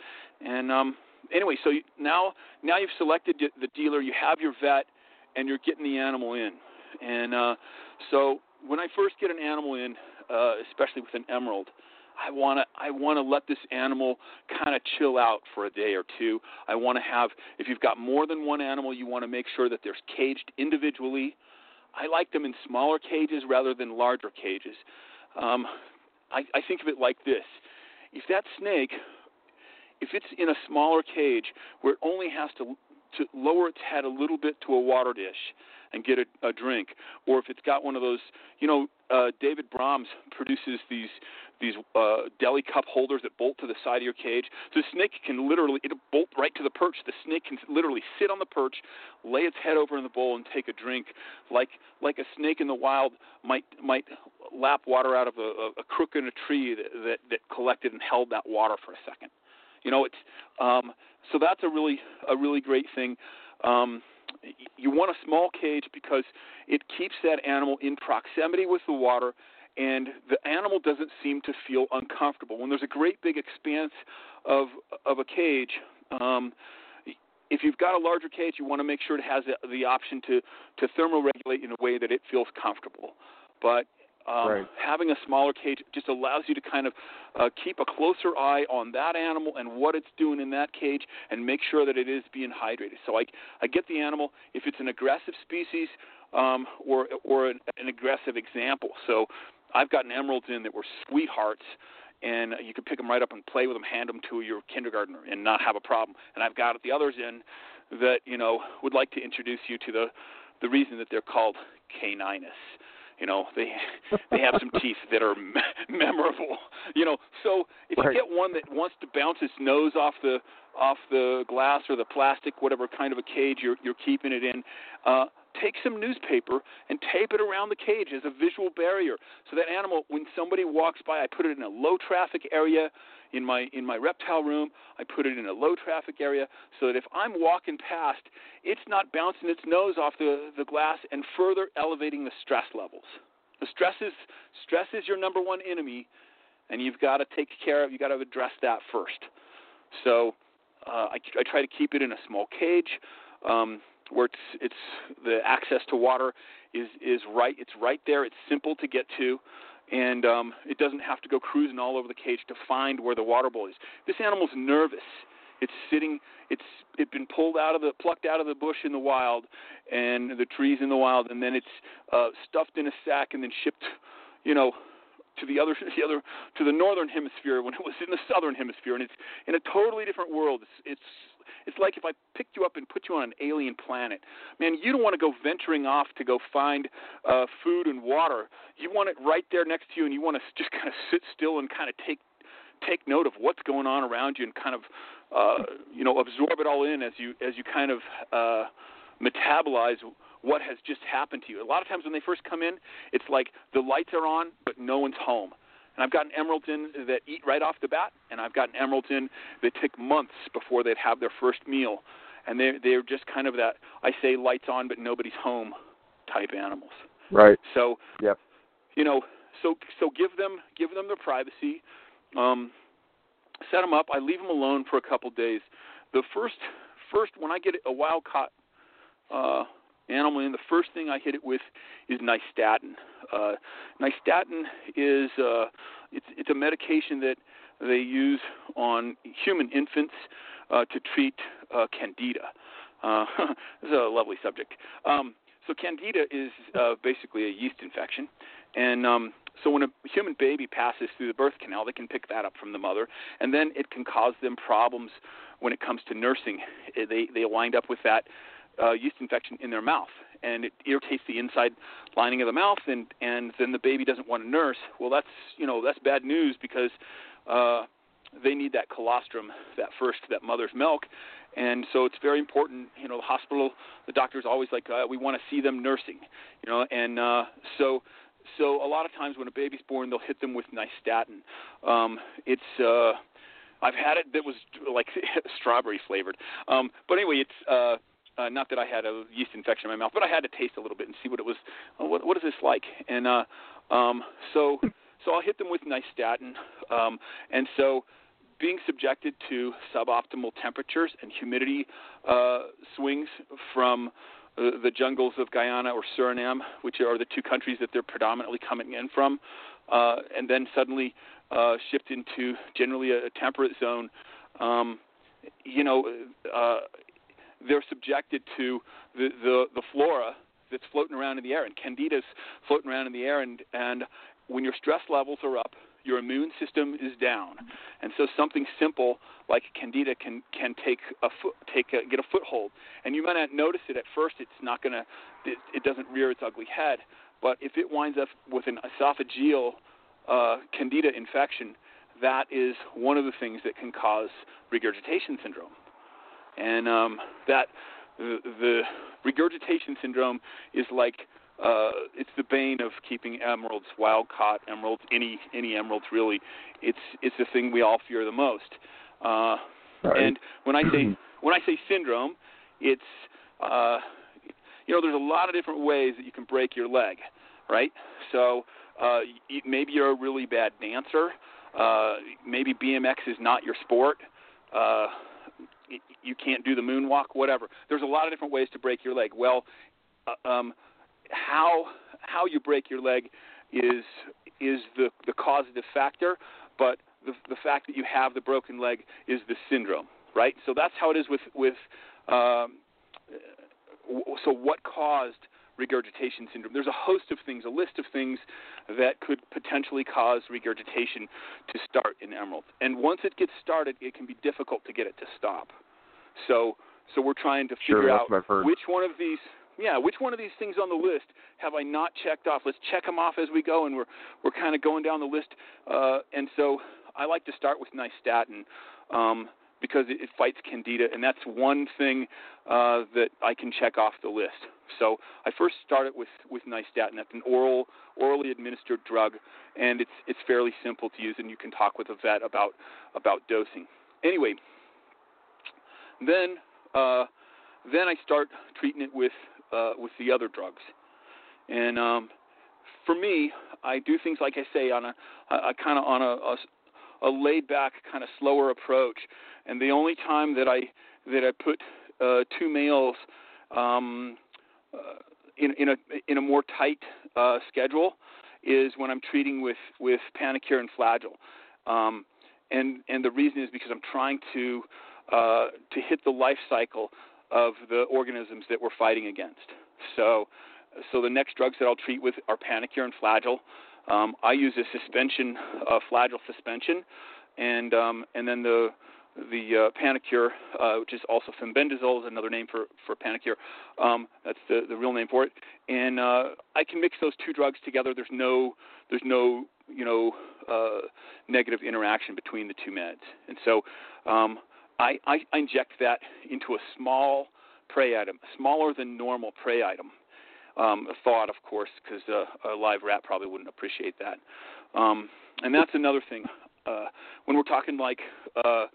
And um, anyway, so now now you've selected the dealer, you have your vet, and you're getting the animal in. And uh, so when I first get an animal in, uh, especially with an emerald, I want to I want to let this animal kind of chill out for a day or two. I want to have if you've got more than one animal, you want to make sure that they're caged individually. I like them in smaller cages rather than larger cages. Um, I, I think of it like this: if that snake, if it's in a smaller cage where it only has to to lower its head a little bit to a water dish and get a, a drink, or if it's got one of those, you know, uh, David Brahms produces these these uh, deli cup holders that bolt to the side of your cage. The snake can literally it'll bolt right to the perch. The snake can literally sit on the perch, lay its head over in the bowl, and take a drink, like like a snake in the wild might might lap water out of a, a crook in a tree that, that that collected and held that water for a second. You know, it's um, so that's a really a really great thing. Um, you want a small cage because it keeps that animal in proximity with the water and the animal doesn't seem to feel uncomfortable. When there's a great big expanse of of a cage, um, if you've got a larger cage, you want to make sure it has the, the option to to thermoregulate in a way that it feels comfortable. But um, right. having a smaller cage just allows you to kind of uh, keep a closer eye on that animal and what it's doing in that cage, and make sure that it is being hydrated. So I I get the animal if it's an aggressive species um, or or an, an aggressive example. So I've gotten emeralds in that were sweethearts, and you could pick them right up and play with them, hand them to your kindergartner, and not have a problem. And I've got the others in that you know would like to introduce you to the the reason that they're called caninus. You know, they they have some teeth that are me- memorable. You know, so if right. you get one that wants to bounce its nose off the off the glass or the plastic, whatever kind of a cage you're you're keeping it in, uh, take some newspaper and tape it around the cage as a visual barrier so that animal when somebody walks by i put it in a low traffic area in my in my reptile room. I put it in a low traffic area so that if i'm walking past it's not bouncing its nose off the the glass and further elevating the stress levels. The stress is stress is your number one enemy and you've got to take care of you got to address that first. So uh, I, I try to keep it in a small cage um, where it's it's the access to water is is right it's right there. It's simple to get to and um, it doesn't have to go cruising all over the cage to find where the water bowl is. This animal's nervous. It's sitting it's it's been pulled out of the plucked out of the bush in the wild and the trees in the wild and then it's uh, stuffed in a sack and then shipped you know to the other the other to the northern hemisphere when it was in the southern hemisphere and it's in a totally different world it's it's it's like if I picked you up and put you on an alien planet. Man, you don't want to go venturing off to go find uh, food and water. You want it right there next to you, and you want to just kind of sit still and kind of take take note of what's going on around you and kind of uh, you know absorb it all in as you as you kind of uh, metabolize what has just happened to you. A lot of times when they first come in, it's like the lights are on, but no one's home. And I've gotten emeralds in that eat right off the bat, and I've gotten emeralds in that take months before they'd have their first meal. And they're, they're just kind of that, I say lights on, but nobody's home type animals. Right. So, yep. you know, so so give them give them their privacy. Um, set them up. I leave them alone for a couple days. The first first when I get a wild caught uh, animal in, the first thing I hit it with is nystatin. Uh, nystatin is uh, it's it's a medication that they use on human infants uh, to treat uh, candida. Uh, this is a lovely subject. Um, so candida is uh, basically a yeast infection, and um, so when a human baby passes through the birth canal, they can pick that up from the mother, and then it can cause them problems when it comes to nursing. They they wind up with that uh, yeast infection in their mouth, and it irritates the inside lining of the mouth, and and then the baby doesn't want to nurse. Well, that's you know that's bad news because uh, they need that colostrum, that first that mother's milk, and so it's very important. You know, the hospital, the doctor's always like, uh, we want to see them nursing. You know, and uh, so so a lot of times when a baby's born, they'll hit them with nystatin. Um, it's uh, I've had it that was like strawberry flavored. Um, but anyway, it's uh, uh, not that I had a yeast infection in my mouth, but I had to taste a little bit and see what it was. Uh, what, what is this like? And uh, um, so so I'll hit them with nystatin. Um, and so being subjected to suboptimal temperatures and humidity uh, swings from uh, the jungles of Guyana or Suriname, which are the two countries that they're predominantly coming in from, uh, and then suddenly uh, shift into generally a, a temperate zone. Um, you know, uh, they're subjected to the, the, the flora that's floating around in the air, and candida's floating around in the air, and, and when your stress levels are up, your immune system is down, and so something simple like candida can can take a foot take a, get a foothold, and you might not notice it at first. It's not gonna it, it doesn't rear its ugly head, but if it winds up with an esophageal uh, candida infection, that is one of the things that can cause regurgitation syndrome, and um, that the, the regurgitation syndrome is like uh, it's the bane of keeping emeralds, wild caught emeralds, any any emeralds really. It's it's the thing we all fear the most. Uh, right. And when I say when I say syndrome, it's uh, you know there's a lot of different ways that you can break your leg, right? So uh, maybe you're a really bad dancer. Uh, maybe BMX is not your sport. Uh, you can't do the moonwalk, whatever. There's a lot of different ways to break your leg. Well, uh, um, how how you break your leg is is the the causative factor, but the the fact that you have the broken leg is the syndrome, right? So that's how it is with with. Um, so what caused regurgitation syndrome? There's a host of things, a list of things that could potentially cause regurgitation to start in emerald. And once it gets started, it can be difficult to get it to stop. So so we're trying to figure sure, out which one of these yeah, which one of these things on the list have I not checked off? Let's check them off as we go, and we're we're kind of going down the list. Uh, and so I like to start with nystatin um, because it, it fights candida, and that's one thing uh, that I can check off the list. So I first started with with nystatin. That's an oral orally administered drug, and it's it's fairly simple to use, and you can talk with a vet about about dosing. Anyway, then. Uh, then I start treating it with uh, with the other drugs. And um, for me, I do things like I say on a, a, kind of on a, a, a laid back, kind of slower approach. And the only time that I that I put uh, two males um, uh, in, in a in a more tight uh, schedule is when I'm treating with with Panacur and Flagyl. Um, and and the reason is because I'm trying to uh, to hit the life cycle of the organisms that we're fighting against. So, so the next drugs that I'll treat with are Panacur and Flagyl. Um, I use a suspension, uh, Flagyl suspension, and um, and then the the uh, Panacur, uh, which is also fenbendazole, is another name for for Panacur. Um, that's the the real name for it. And uh, I can mix those two drugs together. There's no there's no you know uh, negative interaction between the two meds. And so um, I, I inject that into a small prey item, smaller than normal prey item. Um, a thought, of course, because uh, a live rat probably wouldn't appreciate that. Um, and that's another thing. Uh, when we're talking like, uh,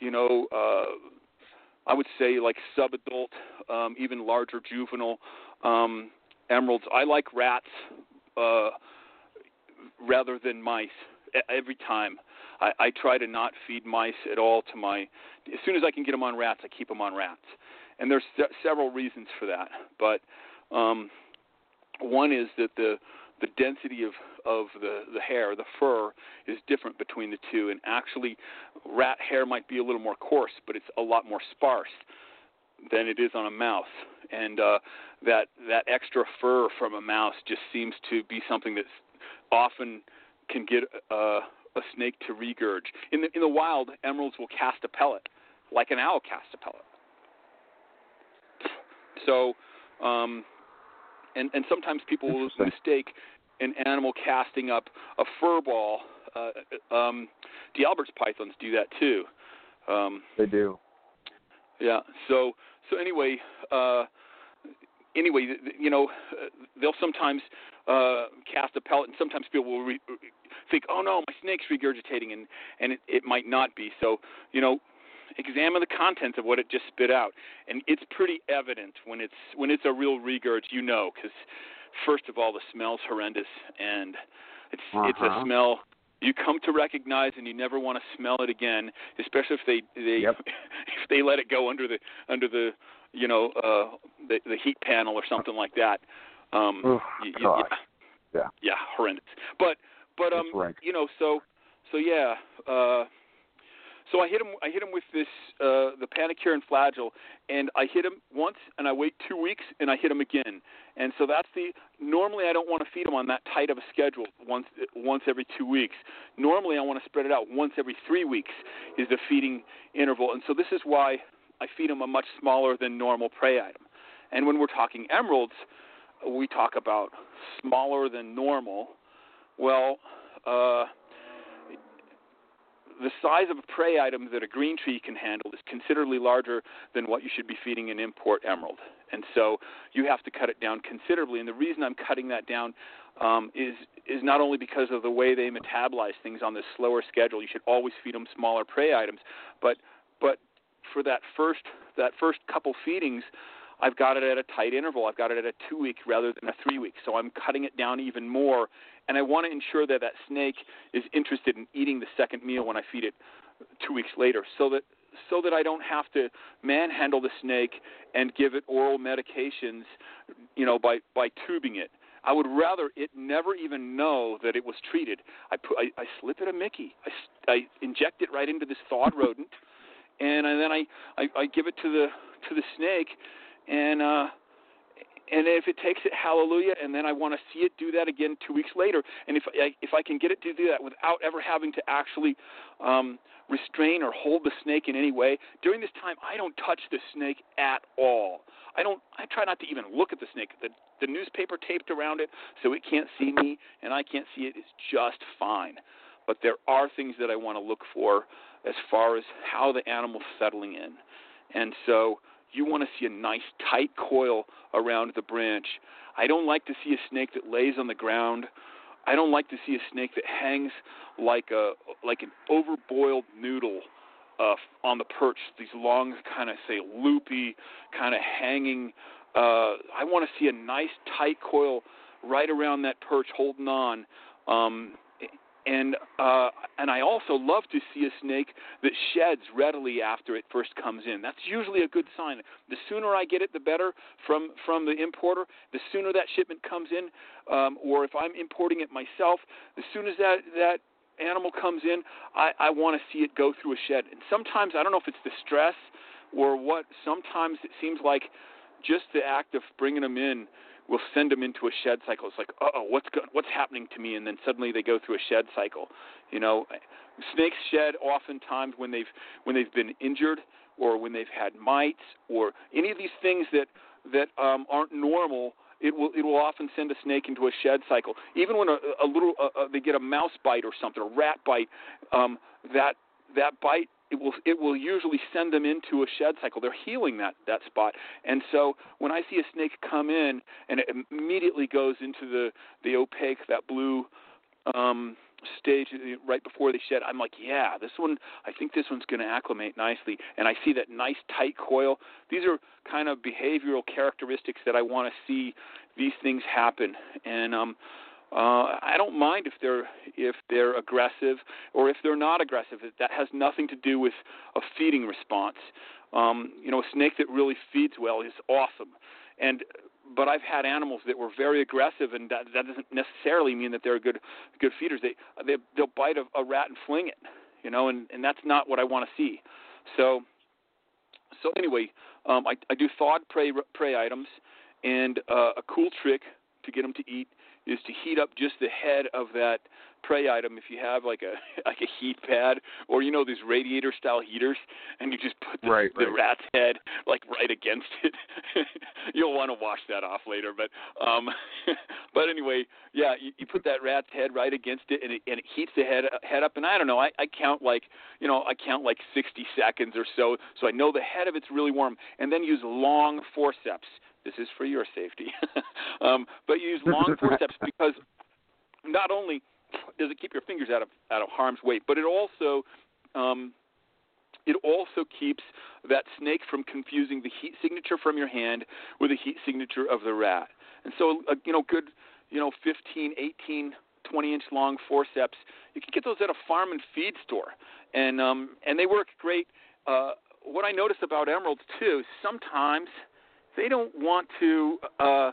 you know, uh, I would say like subadult, um, even larger juvenile um, emeralds. I like rats uh, rather than mice every time. I, I try to not feed mice at all to my. As soon as I can get them on rats, I keep them on rats, and there's se- several reasons for that. But um, one is that the the density of of the the hair, the fur, is different between the two, and actually, rat hair might be a little more coarse, but it's a lot more sparse than it is on a mouse, and uh, that that extra fur from a mouse just seems to be something that's often can get uh, a snake to regurge. In the in the wild, emeralds will cast a pellet, like an owl casts a pellet. So, um, and and sometimes people will mistake an animal casting up a fur ball. Uh, um, D'Albertis pythons do that too. Um, they do. Yeah. So so anyway, uh, anyway, you know, they'll sometimes uh, cast a pellet, and sometimes people will re- think, "Oh no, my snake's regurgitating," and and it, it might not be. So you know, examine the contents of what it just spit out, and it's pretty evident when it's when it's a real regurg. You know, because first of all, the smell's horrendous, and it's uh-huh. it's a smell you come to recognize and you never want to smell it again especially if they they yep. if they let it go under the under the you know uh the the heat panel or something like that um oh, you, you, yeah yeah yeah horrendous but but um you know so so yeah uh so I hit him. I hit him with this uh, the and Flagyl, and I hit him once, and I wait two weeks, and I hit him again. And so that's the. Normally, I don't want to feed him on that tight of a schedule once once every two weeks. Normally, I want to spread it out once every three weeks is the feeding interval. And so this is why I feed them a much smaller than normal prey item. And when we're talking emeralds, we talk about smaller than normal. Well. Uh, the size of a prey item that a green tree can handle is considerably larger than what you should be feeding an import emerald. And so you have to cut it down considerably. And the reason I'm cutting that down um, is is not only because of the way they metabolize things on this slower schedule. You should always feed them smaller prey items, but but for that first that first couple feedings, I've got it at a tight interval. I've got it at a two week rather than a three week. So I'm cutting it down even more and I want to ensure that that snake is interested in eating the second meal when I feed it two weeks later, so that so that I don't have to manhandle the snake and give it oral medications, you know, by by tubing it. I would rather it never even know that it was treated. I put I, I slip it a Mickey. I, I inject it right into this thawed rodent, and, and then I, I I give it to the to the snake, and uh and if it takes it, hallelujah. And then I want to see it do that again two weeks later. And if I, if I can get it to do that without ever having to actually um, restrain or hold the snake in any way, during this time I don't touch the snake at all. I don't. I try not to even look at the snake. The the newspaper taped around it so it can't see me and I can't see it is just fine. But there are things that I want to look for as far as how the animal's settling in. And so you want to see a nice tight coil around the branch. I don't like to see a snake that lays on the ground. I don't like to see a snake that hangs like a like an overboiled noodle uh, on the perch. These long, kind of say loopy, kind of hanging. Uh, I want to see a nice tight coil right around that perch, holding on. Um, and uh, and I also love to see a snake that sheds readily after it first comes in. That's usually a good sign. The sooner I get it, the better from from the importer. The sooner that shipment comes in, um, or if I'm importing it myself, as soon as that that animal comes in, I, I want to see it go through a shed. And sometimes I don't know if it's the stress or what. Sometimes it seems like just the act of bringing them in will send them into a shed cycle. It's like, oh, what's go- what's happening to me? And then suddenly they go through a shed cycle. You know, snakes shed oftentimes when they've when they've been injured or when they've had mites or any of these things that that um, aren't normal. It will it will often send a snake into a shed cycle. Even when a, a little uh, uh, they get a mouse bite or something, a rat bite, um, that that bite it will it will usually send them into a shed cycle. They're healing that that spot, and so when I see a snake come in and it immediately goes into the the opaque that blue um, stage uh, right before they shed, I'm like, yeah, this one. I think this one's going to acclimate nicely, and I see that nice tight coil. These are kind of behavioral characteristics that I want to see these things happen, and um, uh, I don't mind if they're if they're aggressive or if they're not aggressive. That has nothing to do with a feeding response. Um, you know, a snake that really feeds well is awesome, and but I've had animals that were very aggressive, and that, that doesn't necessarily mean that they're good good feeders. They they they'll bite a, a rat and fling it, you know, and and that's not what I want to see. So so anyway, um, I, I do thawed prey prey items, and uh, a cool trick to get them to eat is to heat up just the head of that prey item if you have like a like a heat pad or you know these radiator style heaters and you just put the, right, the right. rat's head like right against it you'll want to wash that off later but um but anyway yeah you, you put that rat's head right against it and it and it heats the head head up and I don't know I I count like you know I count like 60 seconds or so so I know the head of it's really warm and then use long forceps this is for your safety um but use long forceps because not only does it keep your fingers out of out of harm's way, but it also um, it also keeps that snake from confusing the heat signature from your hand with the heat signature of the rat. And so, uh, you know, good, you know, 15, 18, 20 inch long forceps, you can get those at a farm and feed store, and um, and they work great. Uh, what I notice about emeralds too, sometimes they don't want to, uh,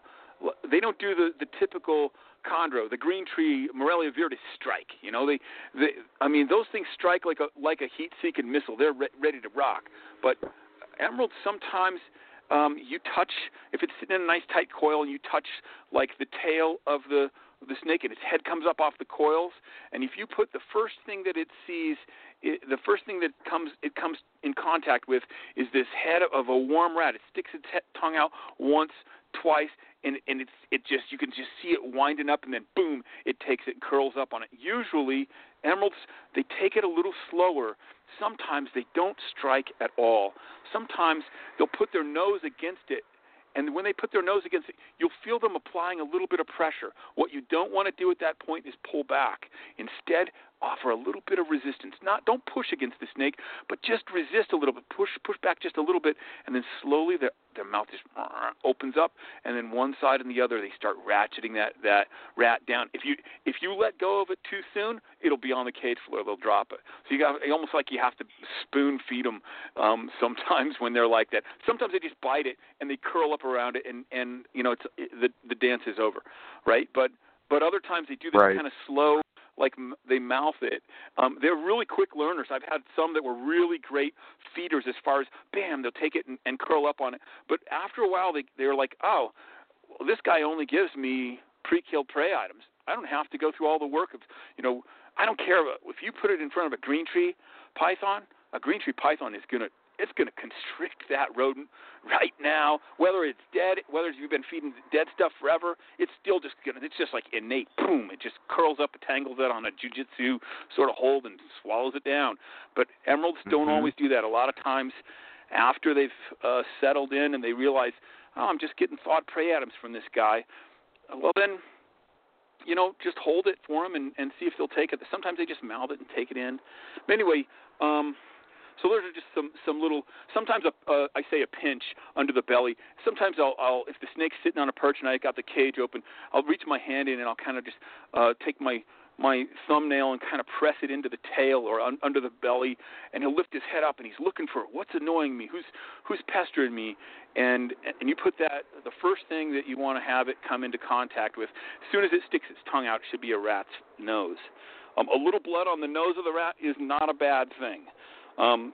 they don't do the the typical chondro, the green tree, Morelia viridis strike. You know, they, they, I mean, those things strike like a like a heat-seeking missile. They're re- ready to rock. But emeralds sometimes um, you touch if it's sitting in a nice tight coil and you touch like the tail of the the snake and its head comes up off the coils and if you put the first thing that it sees it, the first thing that comes it comes in contact with is this head of a warm rat. It sticks its head, tongue out once twice and and it's it just you can just see it winding up and then boom it takes it curls up on it. Usually emeralds they take it a little slower. Sometimes they don't strike at all. Sometimes they'll put their nose against it and when they put their nose against it, you'll feel them applying a little bit of pressure. What you don't want to do at that point is pull back. Instead, offer a little bit of resistance. Not don't push against the snake, but just resist a little bit. Push push back just a little bit, and then slowly their their mouth just opens up, and then one side and the other they start ratcheting that that rat down. If you if you let go of it too soon, it'll be on the cage floor. They'll drop it. So you got almost like you have to spoon feed them um, sometimes when they're like that. Sometimes they just bite it and they curl up around it, and and you know it's it, the the dance is over, right? But but other times they do this Right. kind of slow like they mouth it. Um, they're really quick learners. I've had some that were really great feeders as far as bam, they'll take it and, and curl up on it. But after a while, they they're like, oh, well, this guy only gives me pre-killed prey items. I don't have to go through all the work of, you know, I don't care if you put it in front of a green tree python. A green tree python is gonna it's going to constrict that rodent right now. Whether it's dead, whether you've been feeding dead stuff forever, it's still just going to, it's just like innate. Boom, it just curls up, tangles it on a jujitsu sort of hold and swallows it down. But emeralds don't Mhm. always do that. A lot of times after they've uh, settled in and they realize, oh, I'm just getting thought prey items from this guy, well, then you know, just hold it for them and, and see if they'll take it. Sometimes they just mouth it and take it in. But anyway, um, so those are just some some little. Sometimes a, uh, I say a pinch under the belly. Sometimes I'll, I'll if the snake's sitting on a perch and I got the cage open, I'll reach my hand in and I'll kind of just uh, take my my thumbnail and kind of press it into the tail or un, under the belly, and he'll lift his head up and he's looking for what's annoying me, who's who's pestering me, and and you put that the first thing that you want to have it come into contact with. As soon as it sticks its tongue out, it should be a rat's nose. Um, a little blood on the nose of the rat is not a bad thing. Um,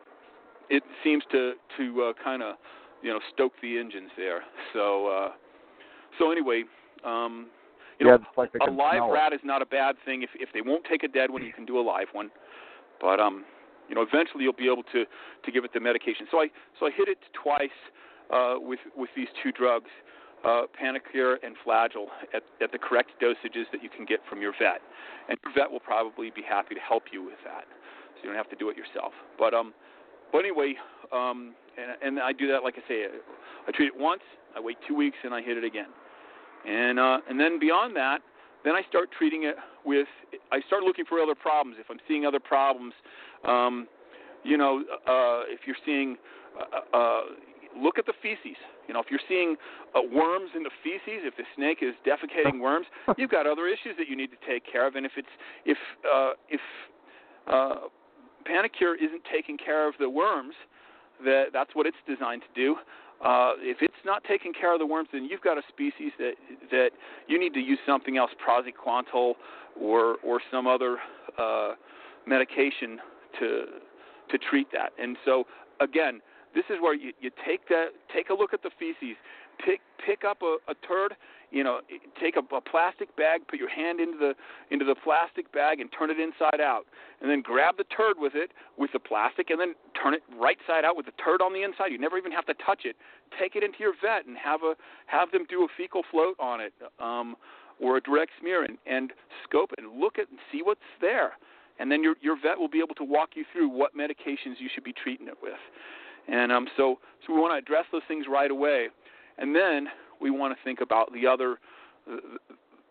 it seems to to uh, kind of you know stoke the engines there. So uh, so anyway, um, you yeah, know, like a live rat is not a bad thing if if they won't take a dead one, you can do a live one. But um, you know, eventually you'll be able to to give it the medication. So I so I hit it twice uh, with with these two drugs, uh, Panacur and Flagyl, at at the correct dosages that you can get from your vet, and your vet will probably be happy to help you with that. You don't have to do it yourself. But um, but anyway, um, and and I do that like I say, I treat it once, I wait two weeks, and I hit it again. And uh, and then beyond that, then I start treating it with. I start looking for other problems. If I'm seeing other problems, um, you know, uh, if you're seeing, uh, uh, look at the feces. You know, if you're seeing uh, worms in the feces, if the snake is defecating worms, you've got other issues that you need to take care of. And if it's if uh, if uh, Panacur isn't taking care of the worms, that that's what it's designed to do. Uh, if it's not taking care of the worms, then you've got a species that that you need to use something else, praziquantel or or some other uh, medication to to treat that. And so again, this is where you, you take that take a look at the feces, pick pick up a, a turd you know, take a, a plastic bag, put your hand into the into the plastic bag and turn it inside out, and then grab the turd with it with the plastic, and then turn it right side out with the turd on the inside. You never even have to touch it. Take it into your vet and have a have them do a fecal float on it, um, or a direct smear, and, and scope it and look at and see what's there, and then your your vet will be able to walk you through what medications you should be treating it with. And um, so, so we want to address those things right away, and then we want to think about the other,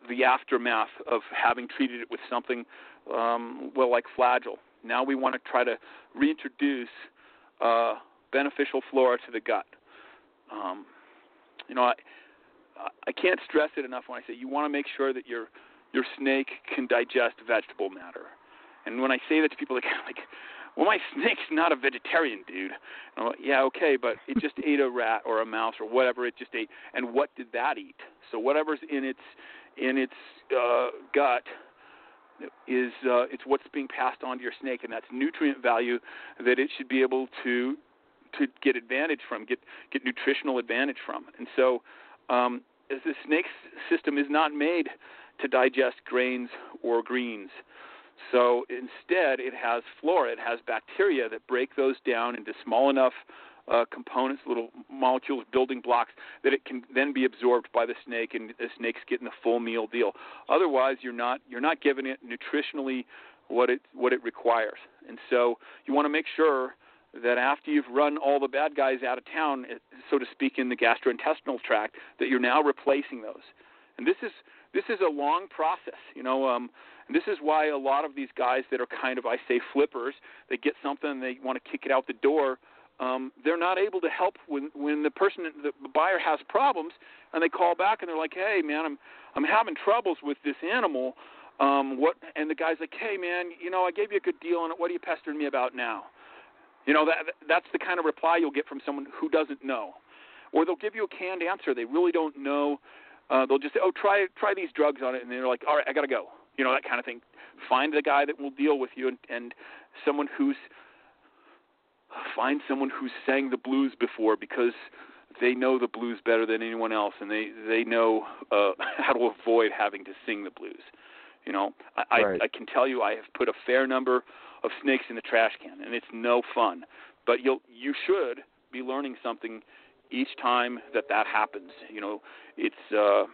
the aftermath of having treated it with something, um, well, like Flagyl. Now we want to try to reintroduce uh, beneficial flora to the gut. Um, you know, I, I can't stress it enough when I say you want to make sure that your your snake can digest vegetable matter. And when I say that to people, they're kind of like, well, my snake's not a vegetarian, dude. And I'm like, yeah, okay, but it just ate a rat or a mouse or whatever it just ate. And what did that eat? So whatever's in its in its uh, gut is uh, it's what's being passed on to your snake, and that's nutrient value that it should be able to to get advantage from, get get nutritional advantage from. And so, um, the snake's system is not made to digest grains or greens. So instead, it has flora, it has bacteria that break those down into small enough uh, components, little molecules, building blocks, that it can then be absorbed by the snake, and the snake's getting the full meal deal. Otherwise, you're not you're not giving it nutritionally what it what it requires. And so you want to make sure that after you've run all the bad guys out of town, eh, so to speak, in the gastrointestinal tract, that you're now replacing those. And this is this is a long process. You know, um, this is why a lot of these guys that are kind of, I say, flippers, they get something they want to kick it out the door. Um, they're not able to help when when the person, the buyer has problems, and they call back and they're like, "Hey, man, I'm I'm having troubles with this animal. Um, what?" And the guy's like, "Hey, man, you know, I gave you a good deal on it. What are you pestering me about now?" You know, that that's the kind of reply you'll get from someone who doesn't know, or they'll give you a canned answer. They really don't know. Uh, they'll just say, "Oh, try try these drugs on it," and they're like, "All right, I gotta go." You know that kind of thing. Find the guy that will deal with you, and, and someone who's find someone who's sang the blues before because they know the blues better than anyone else, and they they know uh, how to avoid having to sing the blues. You know, I, right. I I can tell you I have put a fair number of snakes in the trash can, and it's no fun. But you'll you should be learning something each time that that happens. You know, it's uh,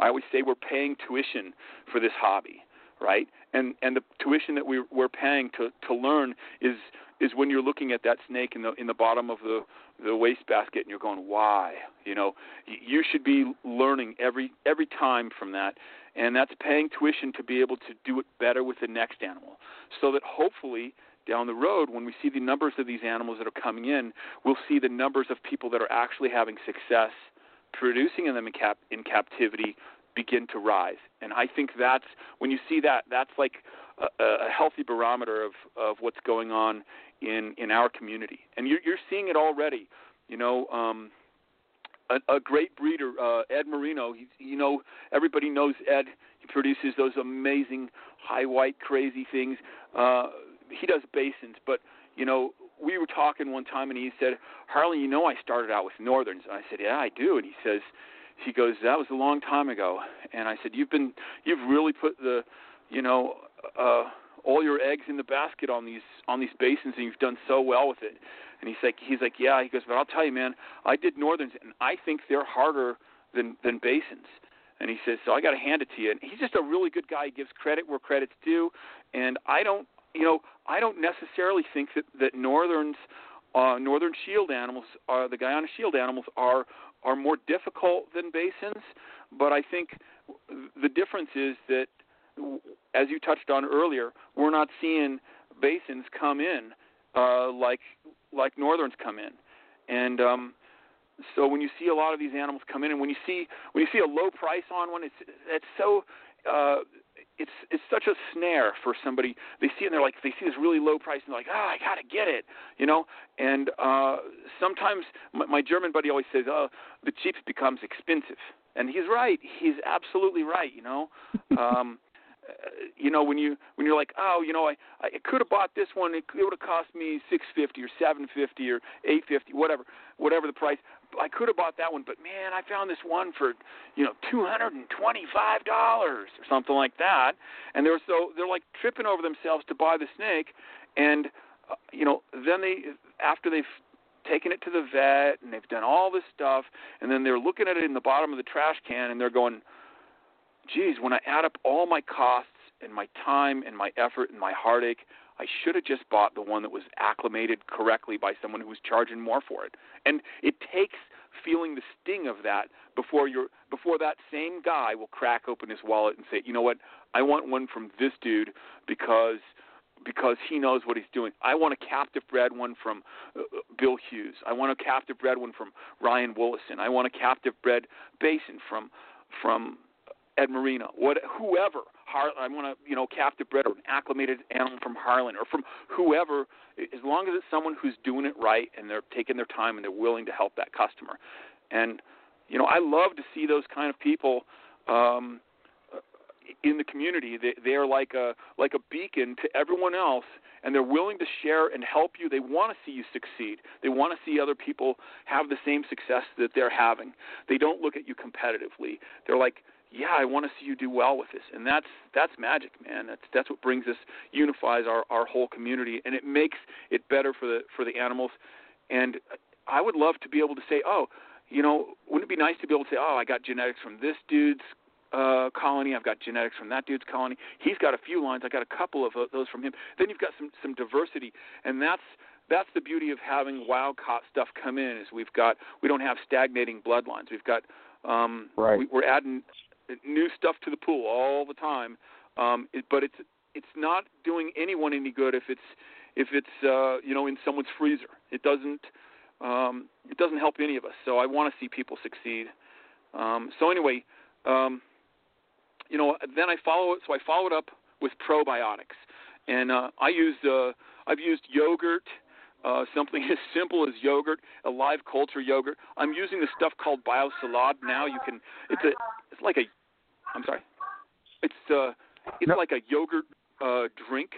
I always say we're paying tuition for this hobby, right? And and the tuition that we we're paying to to learn is is when you're looking at that snake in the in the bottom of the the wastebasket and you're going why? You know you should be learning every every time from that. And that's paying tuition to be able to do it better with the next animal. So that hopefully down the road when we see the numbers of these animals that are coming in we'll see the numbers of people that are actually having success producing them in, cap- in captivity begin to rise. And I think that's when you see that, that's like a, a healthy barometer of, of what's going on in, in our community. And you're, you're seeing it already. You know, um, a, a great breeder, uh, Ed Marino. He, you know, everybody knows Ed. He produces those amazing high white crazy things. Uh, he does basins, but you know, we were talking one time, and he said, "Harley, you know, I started out with Northerns." And I said, "Yeah, I do." And he says, he goes, "That was a long time ago." And I said, "You've been, you've really put the, you know, uh, all your eggs in the basket on these on these basins, and you've done so well with it." And he's like, he's like, "Yeah." He goes, "But I'll tell you, man, I did Northerns, and I think they're harder than than basins." And he says, "So I got to hand it to you." And he's just a really good guy. He gives credit where credit's due, and I don't you know, I don't necessarily think that that northerns, uh, northern shield animals, uh, the Guyana shield animals, are are more difficult than basins. But I think the difference is that, as you touched on earlier, we're not seeing basins come in uh, like like northerns come in, and um, so when you see a lot of these animals come in, and when you see when you see a low price on one, it's it's so uh, it's it's such a snare for somebody. They see it and they're like they see this really low price and they're like, oh, I gotta get it, you know. And uh, sometimes my, my German buddy always says, oh, the cheap becomes expensive, and he's right. He's absolutely right, you know. um, uh, you know when you when you're like oh you know I I could have bought this one it, it would have cost me six fifty or seven fifty or eight fifty whatever whatever the price I could have bought that one but man I found this one for you know two hundred and twenty five dollars or something like that. And they're so they're like tripping over themselves to buy the snake. And uh, you know then they after they've taken it to the vet and they've done all this stuff and then they're looking at it in the bottom of the trash can and they're going geez, when I add up all my costs and my time and my effort and my heartache, I should have just bought the one that was acclimated correctly by someone who was charging more for it. And it takes feeling the sting of that before you're before that same guy will crack open his wallet and say, "You know what? I want one from this dude because because he knows what he's doing. I want a captive bred one from uh, Bill Hughes. I want a captive bred one from Ryan Woolison. I want a captive bred basin from from Ed Marino, what, whoever, Har, I want to, you know, captive bred or an acclimated animal from Harlin or from whoever, as long as it's someone who's doing it right and they're taking their time and they're willing to help that customer. And, you know, I love to see those kind of people um, in the community. They, they're like a like a beacon to everyone else, and they're willing to share and help you. They want to see you succeed. They want to see other people have the same success that they're having. They don't look at you competitively. They're like, yeah, I want to see you do well with this, and that's that's magic, man. That's that's what brings us, unifies our our whole community, and it makes it better for the for the animals. And I would love to be able to say, oh, you know, wouldn't it be nice to be able to say, oh, I got genetics from this dude's uh, colony. I've got genetics from that dude's colony. He's got a few lines. I got a couple of uh, those from him. Then you've got some some diversity, and that's that's the beauty of having wild caught stuff come in. Is we've got we don't have stagnating bloodlines. We've got um, right. we, we're adding new stuff to the pool all the time. Um, it, but it's it's not doing anyone any good if it's if it's uh, you know in someone's freezer. It doesn't um, it doesn't help any of us. So I want to see people succeed. Um, so anyway, um, you know, then I follow it. So I follow it up with probiotics, and uh, I use uh, I've used yogurt uh, something as simple as yogurt, a live culture yogurt. I'm using this stuff called BioSalad now. You can, it's a, it's like a, I'm sorry, it's uh, it's no. like a yogurt uh, drink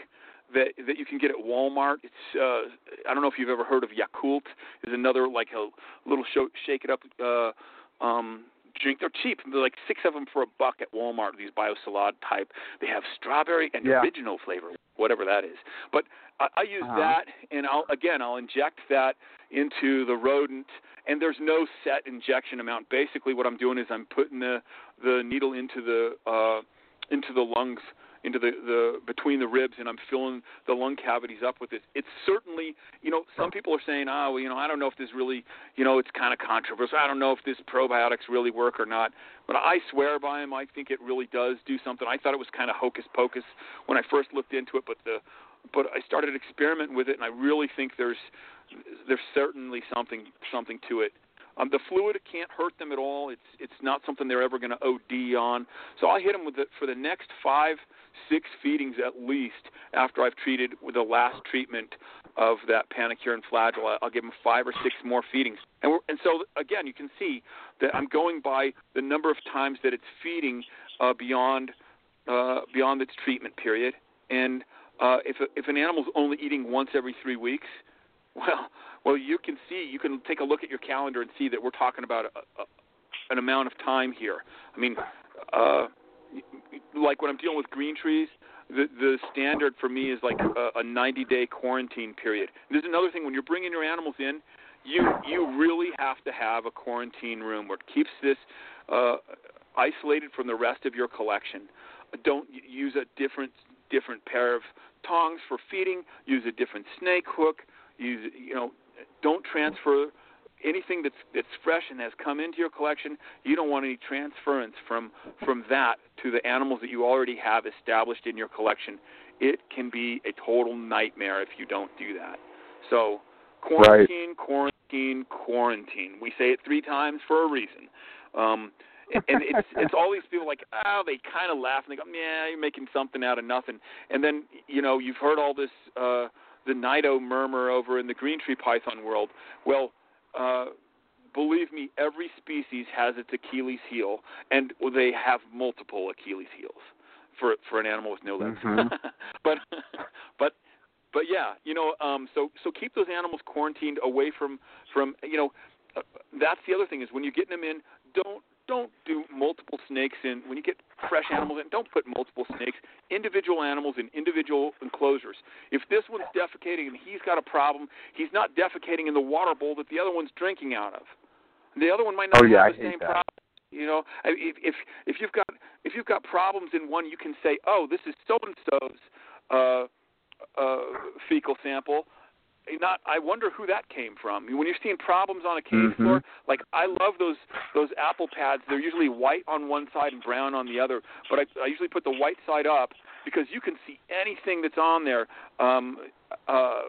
that that you can get at Walmart. It's uh, I don't know if you've ever heard of Yakult. Is another like a little show, shake it up uh, um, drink. They're cheap. They're like six of them for a buck at Walmart. These BioSalad type. They have strawberry and yeah. original flavor, whatever that is. But I, I use uh-huh. that, and I'll again I'll inject that into the rodent. And there's no set injection amount. Basically, what I'm doing is I'm putting the the needle into the uh, into the lungs into the, the between the ribs and I'm filling the lung cavities up with it. It's certainly, you know, some people are saying, oh, well, you know, I don't know if this really, you know, it's kind of controversial. I don't know if this probiotics really work or not. But I swear by them. I think it really does do something. I thought it was kind of hocus pocus when I first looked into it, but the but I started experimenting with it, and I really think there's there's certainly something something to it. Um, the fluid can't hurt them at all. It's it's not something they're ever going to OD on. So I hit them with it for the next five, six feedings at least after I've treated with the last treatment of that panacurin Flagyl. I'll give them five or six more feedings. And and so again, you can see that I'm going by the number of times that it's feeding uh, beyond uh, beyond its treatment period. And uh, if a, if an animal's only eating once every three weeks, well, well, you can see, you can take a look at your calendar and see that we're talking about a, a, an amount of time here. I mean, uh, like when I'm dealing with green trees, the the standard for me is like a, a 90 day quarantine period. There's another thing when you're bringing your animals in, you you really have to have a quarantine room where it keeps this uh, isolated from the rest of your collection. Don't use a different different pair of tongs for feeding. Use a different snake hook. Use you know don't transfer anything that's that's fresh and has come into your collection. You don't want any transference from from that to the animals that you already have established in your collection. It can be a total nightmare if you don't do that. So quarantine, right. quarantine, quarantine. We say it three times for a reason. Um, and, it's it's all these people like oh they kind of laugh and they go yeah you're making something out of nothing and then you know you've heard all this uh the Nido murmur over in the green tree python world. Well, uh, believe me, every species has its Achilles heel, and they have multiple Achilles heels. for for an animal with no legs. Mhm. but but but yeah, you know, um, so so keep those animals quarantined away from from you know. Uh, that's the other thing is when you're getting them in, don't don't do multiple snakes in when you get fresh animals in. Don't put multiple snakes, individual animals in individual enclosures. If this one's defecating and he's got a problem, he's not defecating in the water bowl that the other one's drinking out of. The other one might not Oh, yeah, have the hate same problem. You know, if if if you've got if you've got problems in one, you can say, "Oh, this is so and so's uh, uh, fecal sample." Not, I wonder who that came from. When you're seeing problems on a cave Mhm. floor, like I love those those apple pads. They're usually white on one side and brown on the other. But I, I usually put the white side up because you can see anything that's on there. Um, uh,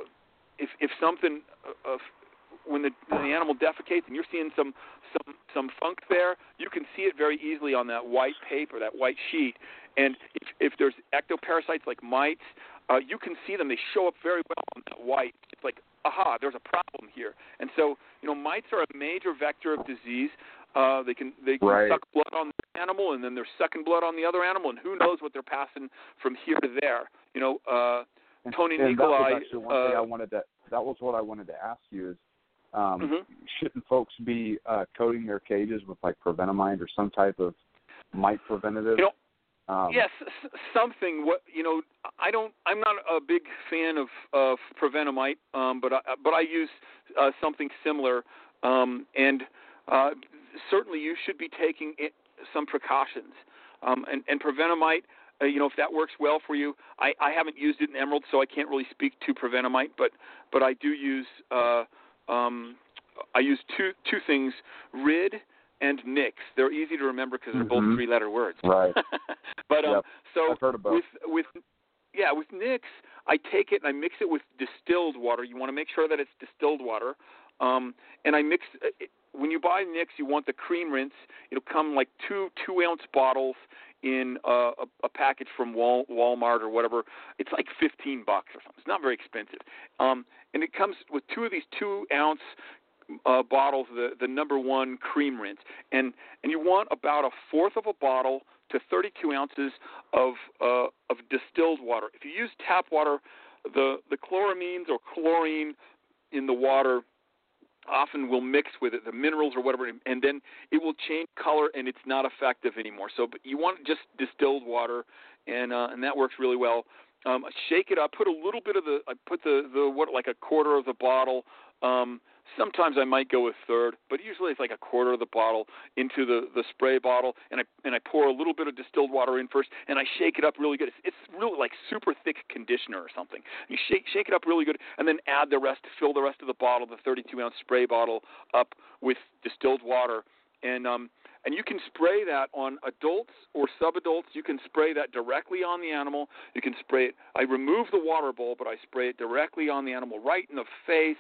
if if something uh, uh, when the when the animal defecates and you're seeing some some some funk there, you can see it very easily on that white paper, that white sheet. And if if there's ectoparasites like mites, uh, you can see them. They show up very well on that white. It's like, aha, there's a problem here. And so, you know, mites are a major vector of disease. Uh, they can they can Right. suck blood on the animal, and then they're sucking blood on the other animal, and who knows what they're passing from here to there. You know, uh, Tony and Nicolai, That was actually one thing uh, I wanted to. That was what I wanted to ask you is, um, Mhm. shouldn't folks be uh, coating their cages with like Provent-a-Mite or some type of mite preventative? You know, um, yes, something. What you know, I don't. I'm not a big fan of of Provent-a-Mite, um, but I, but I use uh, something similar, um, and uh, certainly you should be taking it, some precautions. Um, and and Provent-a-Mite, uh, you know, if that works well for you, I, I haven't used it in emerald, so I can't really speak to Provent-a-Mite, but but I do use. Uh, um, I use two two things: rid and nix. They're easy to remember because they're both Mhm. three-letter words. Right. but um, Yep. so I've heard of with with yeah with Nix, I take it and I mix it with distilled water. You want to make sure that it's distilled water, um, and I mix. uh, It, when you buy Nix, you want the cream rinse. It'll come like two two ounce bottles in uh, a, a package from Wal, Walmart or whatever. It's like fifteen bucks or something. It's not very expensive, um, and it comes with two of these two ounce uh, bottles, the the number one cream rinse, and and you want about a fourth of a bottle to 32 ounces of uh, of distilled water. If you use tap water, the the chloramines or chlorine in the water often will mix with it, the minerals or whatever, and then it will change color and it's not effective anymore. So, but you want just distilled water, and uh, and that works really well. Um, shake it up. Put a little bit of the. I put the the what like a quarter of the bottle. Um, sometimes I might go a third, but usually it's like a quarter of the bottle into the the spray bottle, and I and I pour a little bit of distilled water in first, and I shake it up really good. It's, it's really like super thick conditioner or something. You shake shake it up really good, and then add the rest. Fill the rest of the bottle, the 32 ounce spray bottle, up with distilled water, and um and you can spray that on adults or subadults. You can spray that directly on the animal. You can spray it. I remove the water bowl, but I spray it directly on the animal, right in the face.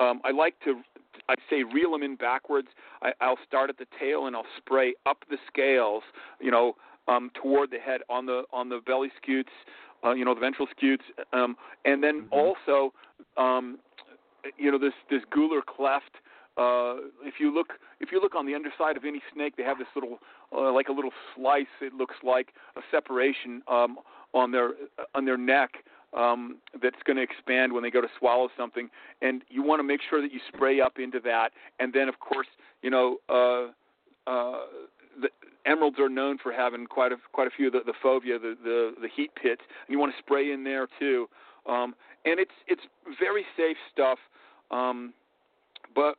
Um, I like to, I say, reel them in backwards. I, I'll start at the tail and I'll spray up the scales, you know, um, toward the head on the on the belly scutes, uh, you know, the ventral scutes, um, and then Mhm. also, um, you know, this this gular cleft. Uh, if you look if you look on the underside of any snake, they have this little uh, like a little slice. It looks like a separation um, on their on their neck um, that's going to expand when they go to swallow something, and you want to make sure that you spray up into that. And then, of course, you know, uh, uh, the emeralds are known for having quite a quite a few of the, the fovea, the, the the heat pits, and you want to spray in there too. Um, and it's it's very safe stuff, um, but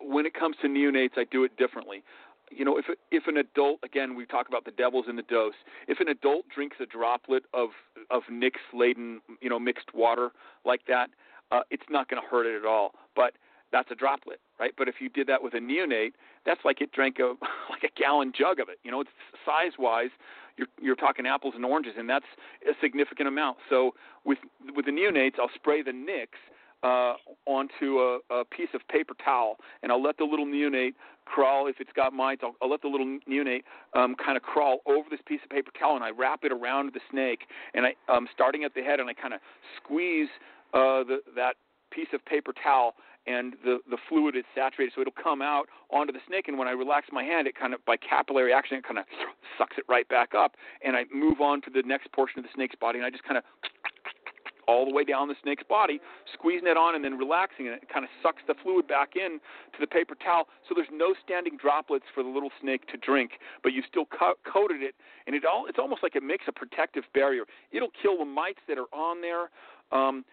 when it comes to neonates, I do it differently. You know, if if an adult, again, we talk about the devil's in the dose. If an adult drinks a droplet of of Nix laden, you know, mixed water like that, uh, it's not going to hurt it at all. But that's a droplet, right? But if you did that with a neonate, that's like it drank a like a gallon jug of it. You know, it's size wise, you're you're talking apples and oranges, and that's a significant amount. So with with the neonates, I'll spray the Nix uh, onto a, a piece of paper towel, and I'll let the little neonate crawl. If it's got mites, I'll, I'll let the little neonate um, kind of crawl over this piece of paper towel, and I wrap it around the snake, and I um, starting at the head, and I kind of squeeze uh, the, that piece of paper towel, and the the fluid is saturated, so it'll come out onto the snake. And when I relax my hand, it kind of by capillary action, it kind of sucks it right back up, and I move on to the next portion of the snake's body, and I just kind of all the way down the snake's body, squeezing it on and then relaxing it. It kind of sucks the fluid back in to the paper towel, so there's no standing droplets for the little snake to drink, but you still co- coated it, and it all it's almost like it makes a protective barrier. It'll kill the mites that are on there. Um,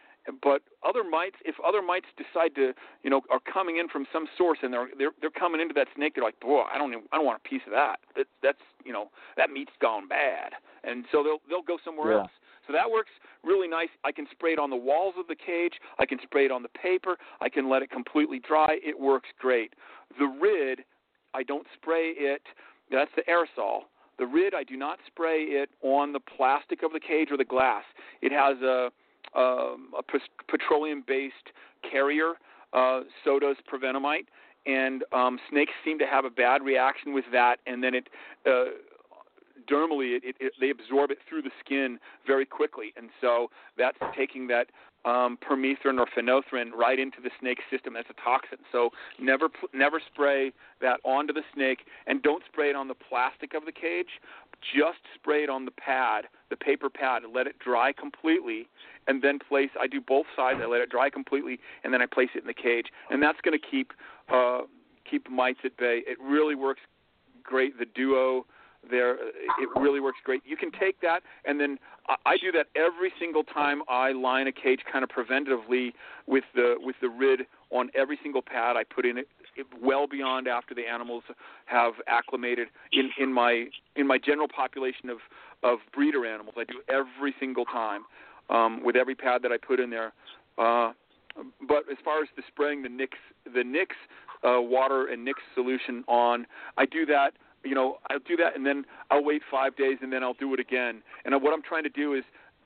but other mites, if other mites decide to, you know, are coming in from some source and they're they're they're coming into that snake, they're like, boy, I don't even, I don't want a piece of that. That that's you know that meat's gone bad, and so they'll they'll go somewhere Yeah. else. So that works really nice. I can spray it on the walls of the cage. I can spray it on the paper. I can let it completely dry. It works great. The Rid, I don't spray it. That's the aerosol. The Rid, I do not spray it on the plastic of the cage or the glass. It has a um, a petroleum-based carrier. Uh, so does Provent-a-Mite, and um, snakes seem to have a bad reaction with that, and then it. Uh, dermally, it, it, it, they absorb it through the skin very quickly, and so that's taking that um, permethrin or phenolphthalein right into the snake system. That's a toxin. So never never spray that onto the snake, and don't spray it on the plastic of the cage. Just spray it on the pad, the paper pad, and let it dry completely, and then place. I do both sides. I let it dry completely, and then I place it in the cage, and that's going to keep uh, keep mites at bay. It really works great. The duo there it really works great. You can take that and then I, do that every single time i line a cage kind of preventatively with the with the rid on every single pad i put in it, it well beyond after the animals have acclimated in in my in my general population of of breeder animals. I do every single time um with every pad that i put in there. Uh but as far as the spraying the nix the nix uh, water and nix solution on i do that you know, I'll do that and then I'll wait five days and then I'll do it again. And what I'm trying to do is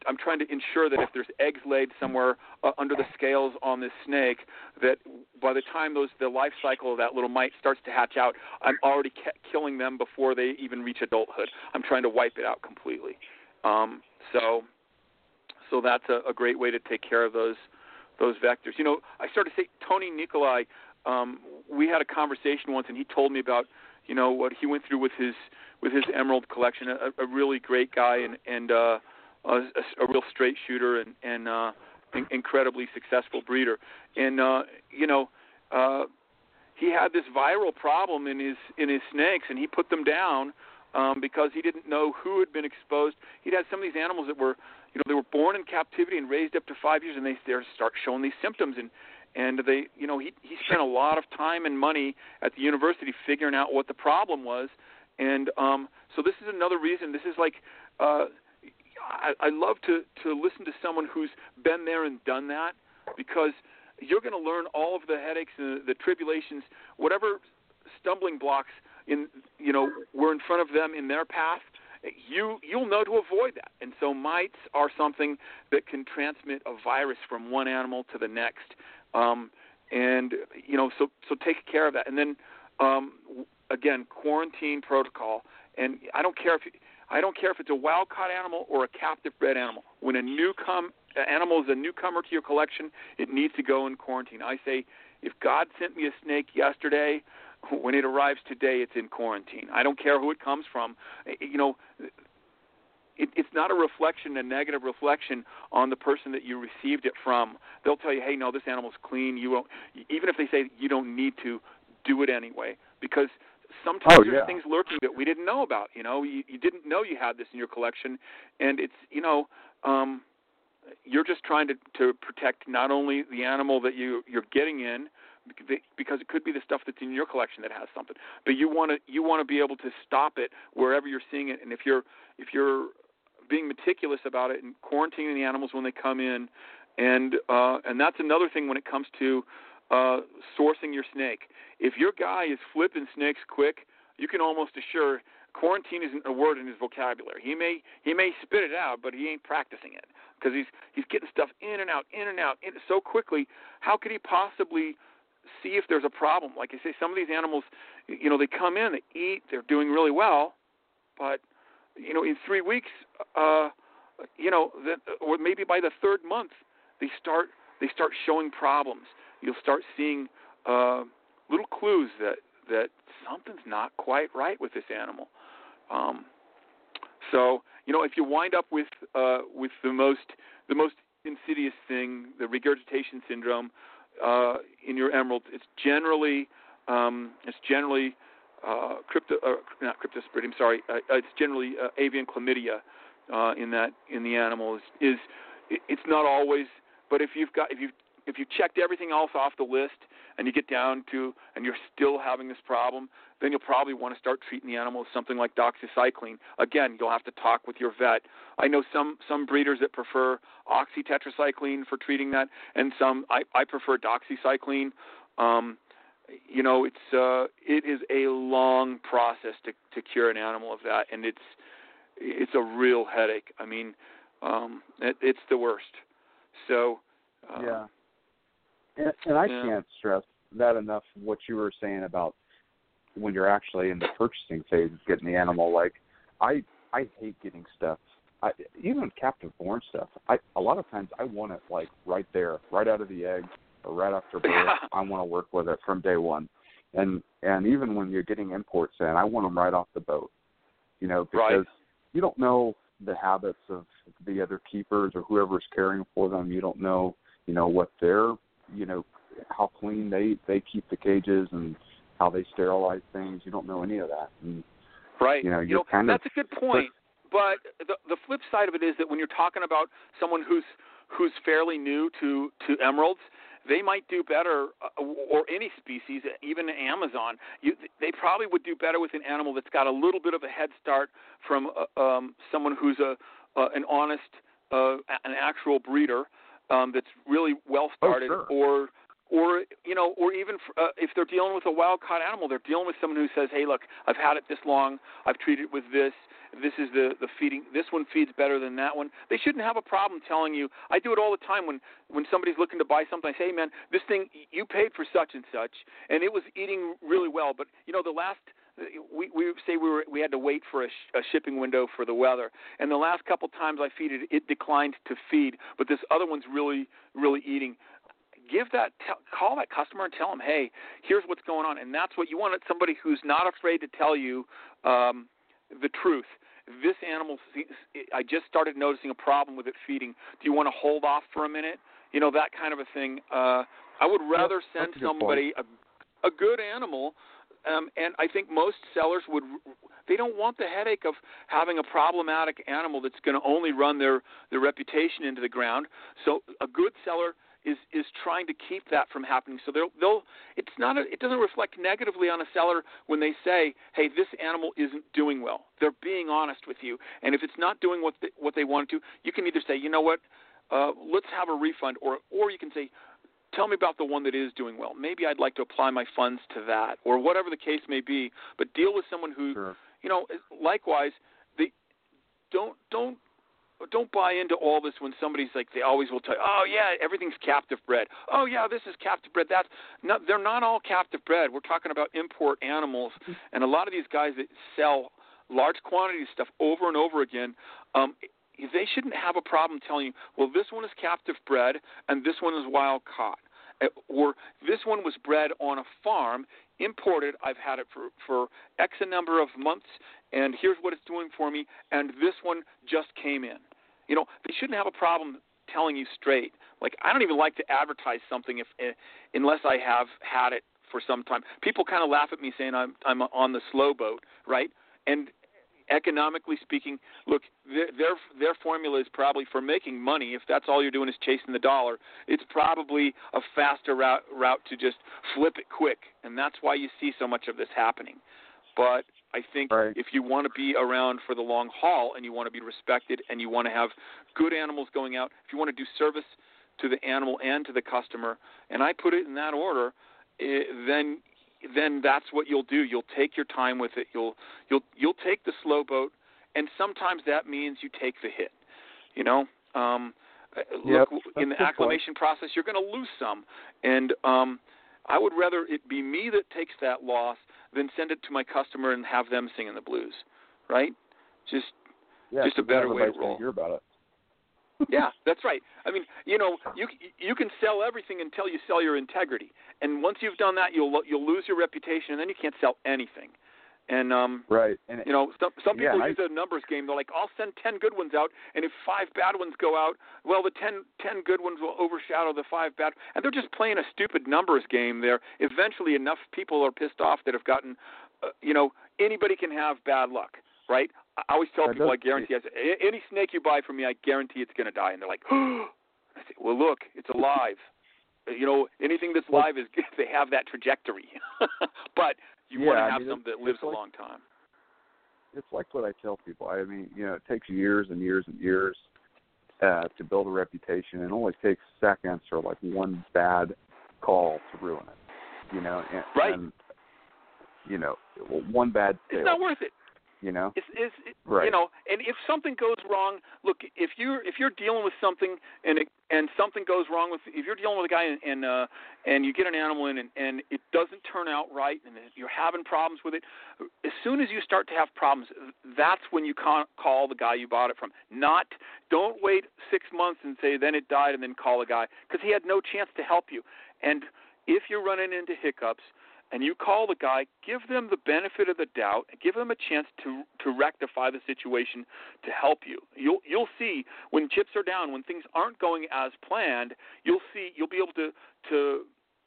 I'm trying to ensure that if there's eggs laid somewhere uh, under the scales on this snake, that by the time those the life cycle of that little mite starts to hatch out, I'm already killing them before they even reach adulthood. I'm trying to wipe it out completely. Um, so, so that's a, a great way to take care of those those vectors. You know, I started to say Tony Nikolai. Um, we had a conversation once, and he told me about you know what he went through with his with his emerald collection. A, a really great guy and and uh, a, a real straight shooter and and uh, in, incredibly successful breeder. And uh, you know, uh, he had this viral problem in his in his snakes, and he put them down um, because he didn't know who had been exposed. He'd had some of these animals that were you know they were born in captivity and raised up to five years, and they start showing these symptoms and and they you know he he spent a lot of time and money at the university figuring out what the problem was and um so this is another reason this is like uh I, I love to to listen to someone who's been there and done that because you're going to learn all of the headaches and the, the tribulations whatever stumbling blocks in you know were in front of them in their path you you'll know to avoid that. And so mites are something that can transmit a virus from one animal to the next. Um, and you know, so so take care of that. And then um, again, quarantine protocol. And I don't care if I don't care if it's a wild caught animal or a captive bred animal. When a new come animal is a newcomer to your collection, it needs to go in quarantine. I say, if God sent me a snake yesterday, when it arrives today, it's in quarantine. I don't care who it comes from. You know, it, it's not a reflection, a negative reflection on the person that you received it from. They'll tell you, hey, no, this animal's clean. You won't, even if they say you don't need to, do it anyway because sometimes Oh, there's things lurking that we didn't know about. You know, you, you didn't know you had this in your collection, and it's you know. um you're just trying to to protect not only the animal that you you're getting in because it could be the stuff that's in your collection that has something but you want to you want to be able to stop it wherever you're seeing it and if you're if you're being meticulous about it and quarantining the animals when they come in. And uh and that's another thing when it comes to uh sourcing your snake. If your guy is flipping snakes quick you can almost assure quarantine isn't a word in his vocabulary. He may he may spit it out but he ain't practicing it because he's he's getting stuff in and out in and out in, so quickly. How could he possibly see if there's a problem? Like i say some of these animals you know they come in they eat they're doing really well but you know in three weeks uh you know that or maybe by the third month they start they start showing problems you'll start seeing uh, little clues that that something's not quite right with this animal. Um, so you know, if you wind up with uh, with the most the most insidious thing, the regurgitation syndrome uh, in your emerald, it's generally um, it's generally uh, crypto, uh, not cryptosporidium. Sorry, uh, it's generally uh, avian chlamydia uh, in that in the animal. Is, is it's not always, but if you've got if you if you checked everything else off the list and you get down to and you're still having this problem, then you'll probably want to start treating the animal with something like doxycycline. Again, you'll have to talk with your vet. I know some some breeders that prefer oxytetracycline for treating that, and some I, I prefer doxycycline. Um, you know, it's uh, it is a long process to to cure an animal of that, and it's it's a real headache. I mean, um, it, it's the worst. So. Uh, yeah. And, and I yeah. can't stress that enough. What you were saying about when you're actually in the purchasing phase, getting the animal. Like, I I hate getting stuff. I, even captive born stuff. I a lot of times I want it like right there, right out of the egg or right after birth. Yeah. I want to work with it from day one. And and even when you're getting imports in, I want them right off the boat. You know, because Right. you don't know the habits of the other keepers or whoever's caring for them. You don't know, you know, what their, you know, how clean they they keep the cages and how they sterilize things. You don't know any of that. And Right. You know, you're know kind of- that's a good point. But the the flip side of it is that when you're talking about someone who's who's fairly new to to emeralds, they might do better, uh, or any species, even Amazon. You, they probably would do better with an animal that's got a little bit of a head start from uh, um, someone who's a uh, an honest, uh, an actual breeder um, that's really well started, sure. or or you know, or even f uh, if they're dealing with a wild caught animal, they're dealing with someone who says, "Hey, look, I've had it this long. I've treated it with this. This is the the feeding. This one feeds better than that one." They shouldn't have a problem telling you. I do it all the time when when somebody's looking to buy something. I say, "Hey, man, this thing you paid for such and such, and it was eating really well, but you know, the last." We we say we were we had to wait for a, sh- a shipping window for the weather, and the last couple times I feed it, it declined to feed, but this other one's really really eating give that tell, call that customer and tell them, hey, here's what's going on, and that's what you want. Somebody who's not afraid to tell you um, the truth. This animal, I just started noticing a problem with it feeding. Do you want to hold off for a minute? You know that kind of a thing. Uh, I would rather send a somebody a, a good animal, um, and I think most sellers would. They don't want the headache of having a problematic animal that's going to only run their their reputation into the ground. So a good seller is is trying to keep that from happening. So they'll they'll it's not a, it doesn't reflect negatively on a seller when they say, "Hey, this animal isn't doing well." They're being honest with you, and if it's not doing what they, what they want to, you can either say, "You know what, uh, let's have a refund," or or you can say. Tell me about the one that is doing well. Maybe I'd like to apply my funds to that, or whatever the case may be. But deal with someone who, Sure. you know, likewise, they don't don't don't buy into all this when somebody's like they always will tell you, oh yeah, everything's captive bred. Oh yeah, this is captive bred. That's not. They're not all captive bred. We're talking about import animals, and a lot of these guys that sell large quantities of stuff over and over again. Um, they shouldn't have a problem telling you, well, this one is captive bred and this one is wild caught, Uh, or this one was bred on a farm, imported. I've had it for for X a number of months, and here's what it's doing for me. And this one just came in. You know, they shouldn't have a problem telling you straight. Like I don't even like to advertise something if eh, unless I have had it for some time. People kind of laugh at me saying I'm I'm on the slow boat, right? And economically speaking, look, their their their formula is probably for making money. If that's all you're doing is chasing the dollar, it's probably a faster route route to just flip it quick, and that's why you see so much of this happening. But I think Right. if you want to be around for the long haul and you want to be respected and you want to have good animals going out, if you want to do service to the animal and to the customer, and I put it in that order, eh, then then that's what you'll do. You'll take your time with it. You'll you'll you'll take the slow boat, and sometimes that means you take the hit. You know, um, uh, Yep, look in the a good point. acclimation process, you're going to lose some, and um, I would rather it be me that takes that loss than send it to my customer and have them singing the blues, right? Just Yeah, Just a better way to roll. Hear about it. yeah, that's right. I mean, you know, you you can sell everything until you sell your integrity, and once you've done that, you'll you'll lose your reputation, and then you can't sell anything. And um, right, and you know, some some people yeah, use a numbers game. They're like, I'll send ten good ones out, and if five bad ones go out, well, the ten ten good ones will overshadow the five bad. And they're just playing a stupid numbers game. There, eventually, enough people are pissed off that have gotten, uh, you know, anybody can have bad luck, right? I always tell people, I guarantee, I say, any snake you buy from me, I guarantee it's going to die. And they're like, I say, well, look, it's alive. You know, anything that's live is they have that trajectory. but you Yeah, want to I have mean, something that lives it's a long time. it's like what I tell people. I mean, you know, it takes years and years and years uh, to build a reputation, and it only takes seconds or like one bad call to ruin it. You know, and, Right. and you know, one bad sale. It's not worth it. You know, It's, it's it, Right. you know, and if something goes wrong, look, if you're if you're dealing with something and it, and something goes wrong with if you're dealing with a guy and and, uh, and you get an animal in and, and it doesn't turn out right and you're having problems with it, as soon as you start to have problems, that's when you ca- call the guy you bought it from. Not don't wait six months and say then it died and then call a guy because he had no chance to help you. And if you're running into hiccups, and you call the guy, give them the benefit of the doubt, and give them a chance to to rectify the situation to help you. You'll you'll see when chips are down, when things aren't going as planned, you'll see you'll be able to to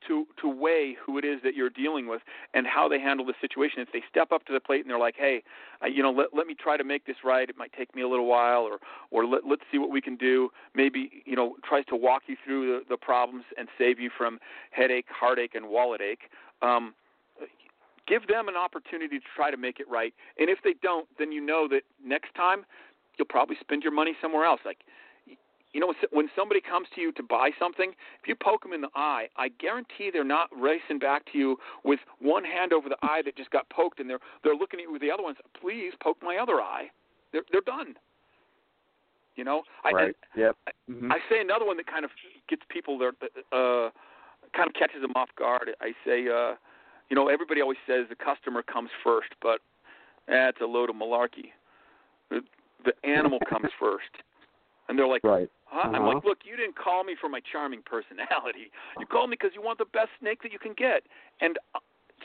to to weigh who it is that you're dealing with and how they handle the situation. If they step up to the plate and they're like, "Hey, you know, let let me try to make this right. It might take me a little while, or or let let's see what we can do." Maybe you know tries to walk you through the, the problems and save you from headache, heartache, and wallet ache. Um, give them an opportunity to try to make it right. And if they don't, then you know that next time you'll probably spend your money somewhere else. Like, you know, when somebody comes to you to buy something, if you poke them in the eye, I guarantee they're not racing back to you with one hand over the eye that just got poked, and they're they're looking at you with the other ones. Please poke my other eye. They're they're done. You know, I, right? yep. I, Mhm. I say another one that kind of gets people there, uh, kind of catches them off guard. I say, uh, you know, everybody always says the customer comes first, but that's a load of malarkey. The, the animal comes first, and they're like, right. Huh? I'm Uh-huh. like, look, you didn't call me for my charming personality. You called me because you want the best snake that you can get, and uh,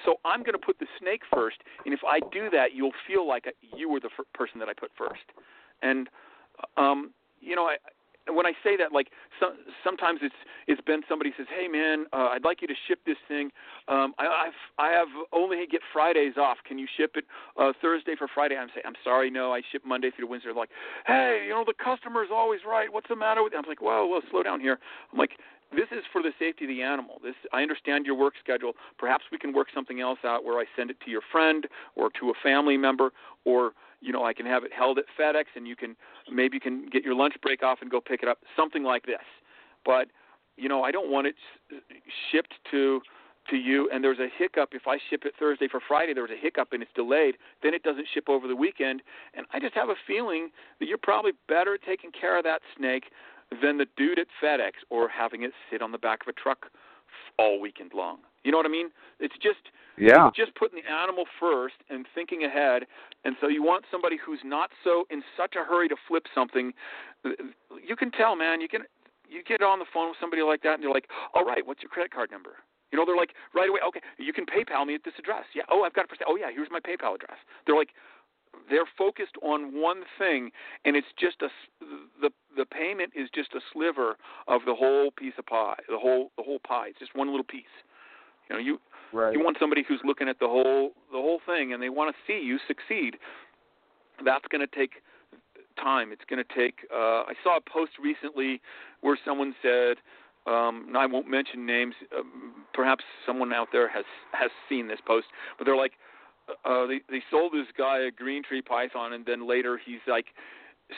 so I'm going to put the snake first. And if I do that, you'll feel like you were the f- person that I put first. And um, you know, I, when I say that, like some, sometimes it's it's been somebody says, "Hey man, uh, I'd like you to ship this thing. Um, I I've, I have only get Fridays off. Can you ship it uh, Thursday for Friday?" I'm saying, "I'm sorry, no. I ship Monday through Wednesday." They're like, "Hey, you know the customer's always right. What's the matter with?" You? I'm like, "Well, well, slow down here." I'm like, "This is for the safety of the animal. This I understand your work schedule. Perhaps we can work something else out where I send it to your friend or to a family member or." You know, I can have it held at FedEx, and you can maybe you can get your lunch break off and go pick it up, something like this. But you know, I don't want it shipped to to you, and there's a hiccup. If I ship it Thursday for Friday, there was a hiccup and it's delayed, then it doesn't ship over the weekend. And I just have a feeling that you're probably better taking care of that snake than the dude at FedEx or having it sit on the back of a truck all weekend long. You know what I mean? It's just Yeah. just putting the animal first and thinking ahead. And so you want somebody who's not so in such a hurry to flip something. You can tell, man. You can you get on the phone with somebody like that, and they're like, "All right, what's your credit card number?" You know, they're like right away. Okay, you can PayPal me at this address. Yeah. Oh, I've got it for sale. Oh, yeah. Here's my PayPal address. They're like, they're focused on one thing, and it's just a the the payment is just a sliver of the whole piece of pie. The whole the whole pie. It's just one little piece. You know, you Right. you want somebody who's looking at the whole the whole thing, and they want to see you succeed. That's going to take time. It's going to take. Uh, I saw a post recently where someone said, um, and I won't mention names. Um, perhaps someone out there has has seen this post, but they're like, uh, they they sold this guy a green tree python, and then later he's like.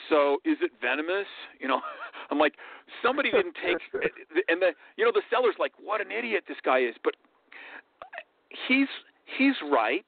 So is it venomous? You know, I'm like somebody didn't take, and the you know the seller's like, what an idiot this guy is. But he's he's right.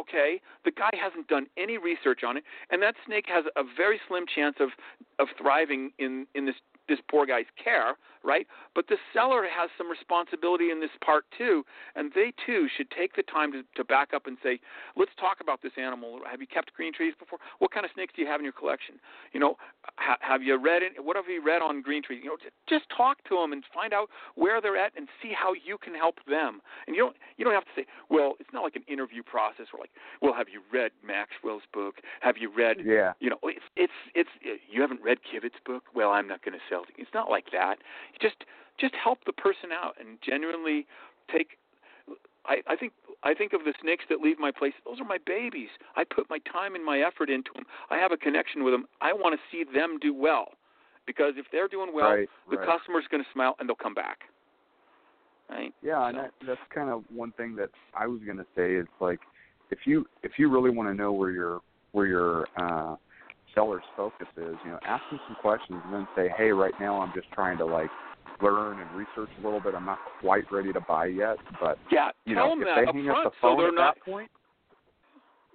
Okay, the guy hasn't done any research on it, and that snake has a very slim chance of of thriving in in this this poor guy's care, right? But the seller has some responsibility in this part too, and they too should take the time to, to back up and say, let's talk about this animal. Have you kept green trees before? What kind of snakes do you have in your collection? You know, ha- have you read it? What have you read on green trees? You know, just talk to them and find out where they're at and see how you can help them. And you don't you don't have to say, well, it's not like an interview process where like, well, have you read Maxwell's book? Have you read? Yeah. You know, it's it's it's you haven't read Kivit's book. Well, I'm not going to sell. It. It's not like that. Just just help the person out and genuinely take. I, I think I think of the snakes that leave my place. Those are my babies. I put my time and my effort into them. I have a connection with them. I want to see them do well, because if they're doing well, right, the right. customer's going to smile and they'll come back. Right. Yeah, and that, that's kind of one thing that I was going to say is like if you if you really want to know where your where your uh, seller's focus is, you know, ask them some questions and then say, hey, right now I'm just trying to like learn and research a little bit. I'm not quite ready to buy yet, but Yeah. you know, if they hang front up the so phone they're at not. that point,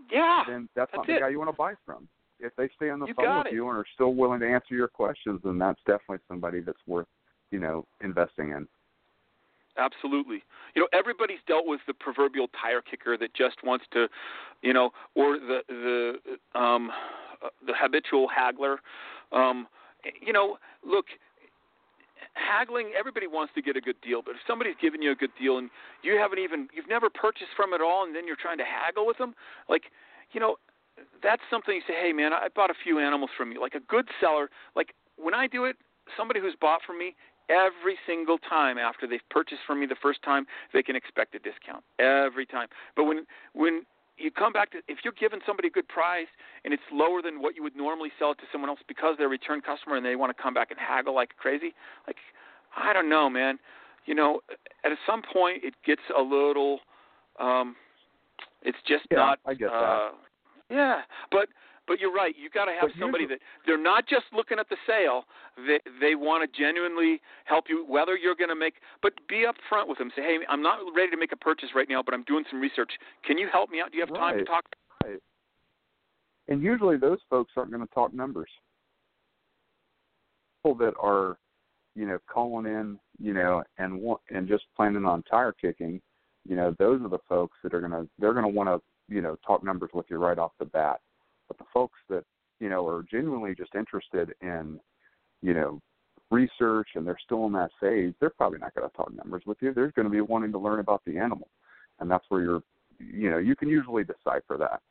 Yeah. then that's, not That's the it. guy you want to buy from. If they stay on the You phone with it. you and are still willing to answer your questions, then that's definitely somebody that's worth, you know, investing in. Absolutely. You know, everybody's dealt with the proverbial tire kicker that just wants to, you know, or the the um the habitual haggler. Um you know, look, haggling everybody wants to get a good deal, but if somebody's giving you a good deal and you haven't even you've never purchased from it all and then you're trying to haggle with them, like, you know, that's something you say, "Hey man, I bought a few animals from you." Like a good seller, like when I do it, somebody who's bought from me, every single time after they've purchased from me the first time, they can expect a discount every time. But when when you come back to if you're giving somebody a good price and it's lower than what you would normally sell it to someone else because they're a return customer and they want to come back and haggle like crazy, like I don't know, man. You know, at some point it gets a little um it's just Yeah, not I get that. uh yeah, but but you're right. You got to have somebody that they're not just looking at the sale. They they want to genuinely help you, whether you're going to make. But be upfront with them. Say, hey, I'm not ready to make a purchase right now, but I'm doing some research. Can you help me out? Do you have time to talk? Right. And usually those folks aren't going to talk numbers. People that are, you know, calling in, you know, and want and just planning on tire kicking, you know, those are the folks that are going to they're going to want to, you know, talk numbers with you right off the bat. But the folks that, you know, are genuinely just interested in, you know, research and they're still in that phase, they're probably not going to talk numbers with you. They're going to be wanting to learn about the animal. And that's where you're, you know, you can usually decipher that.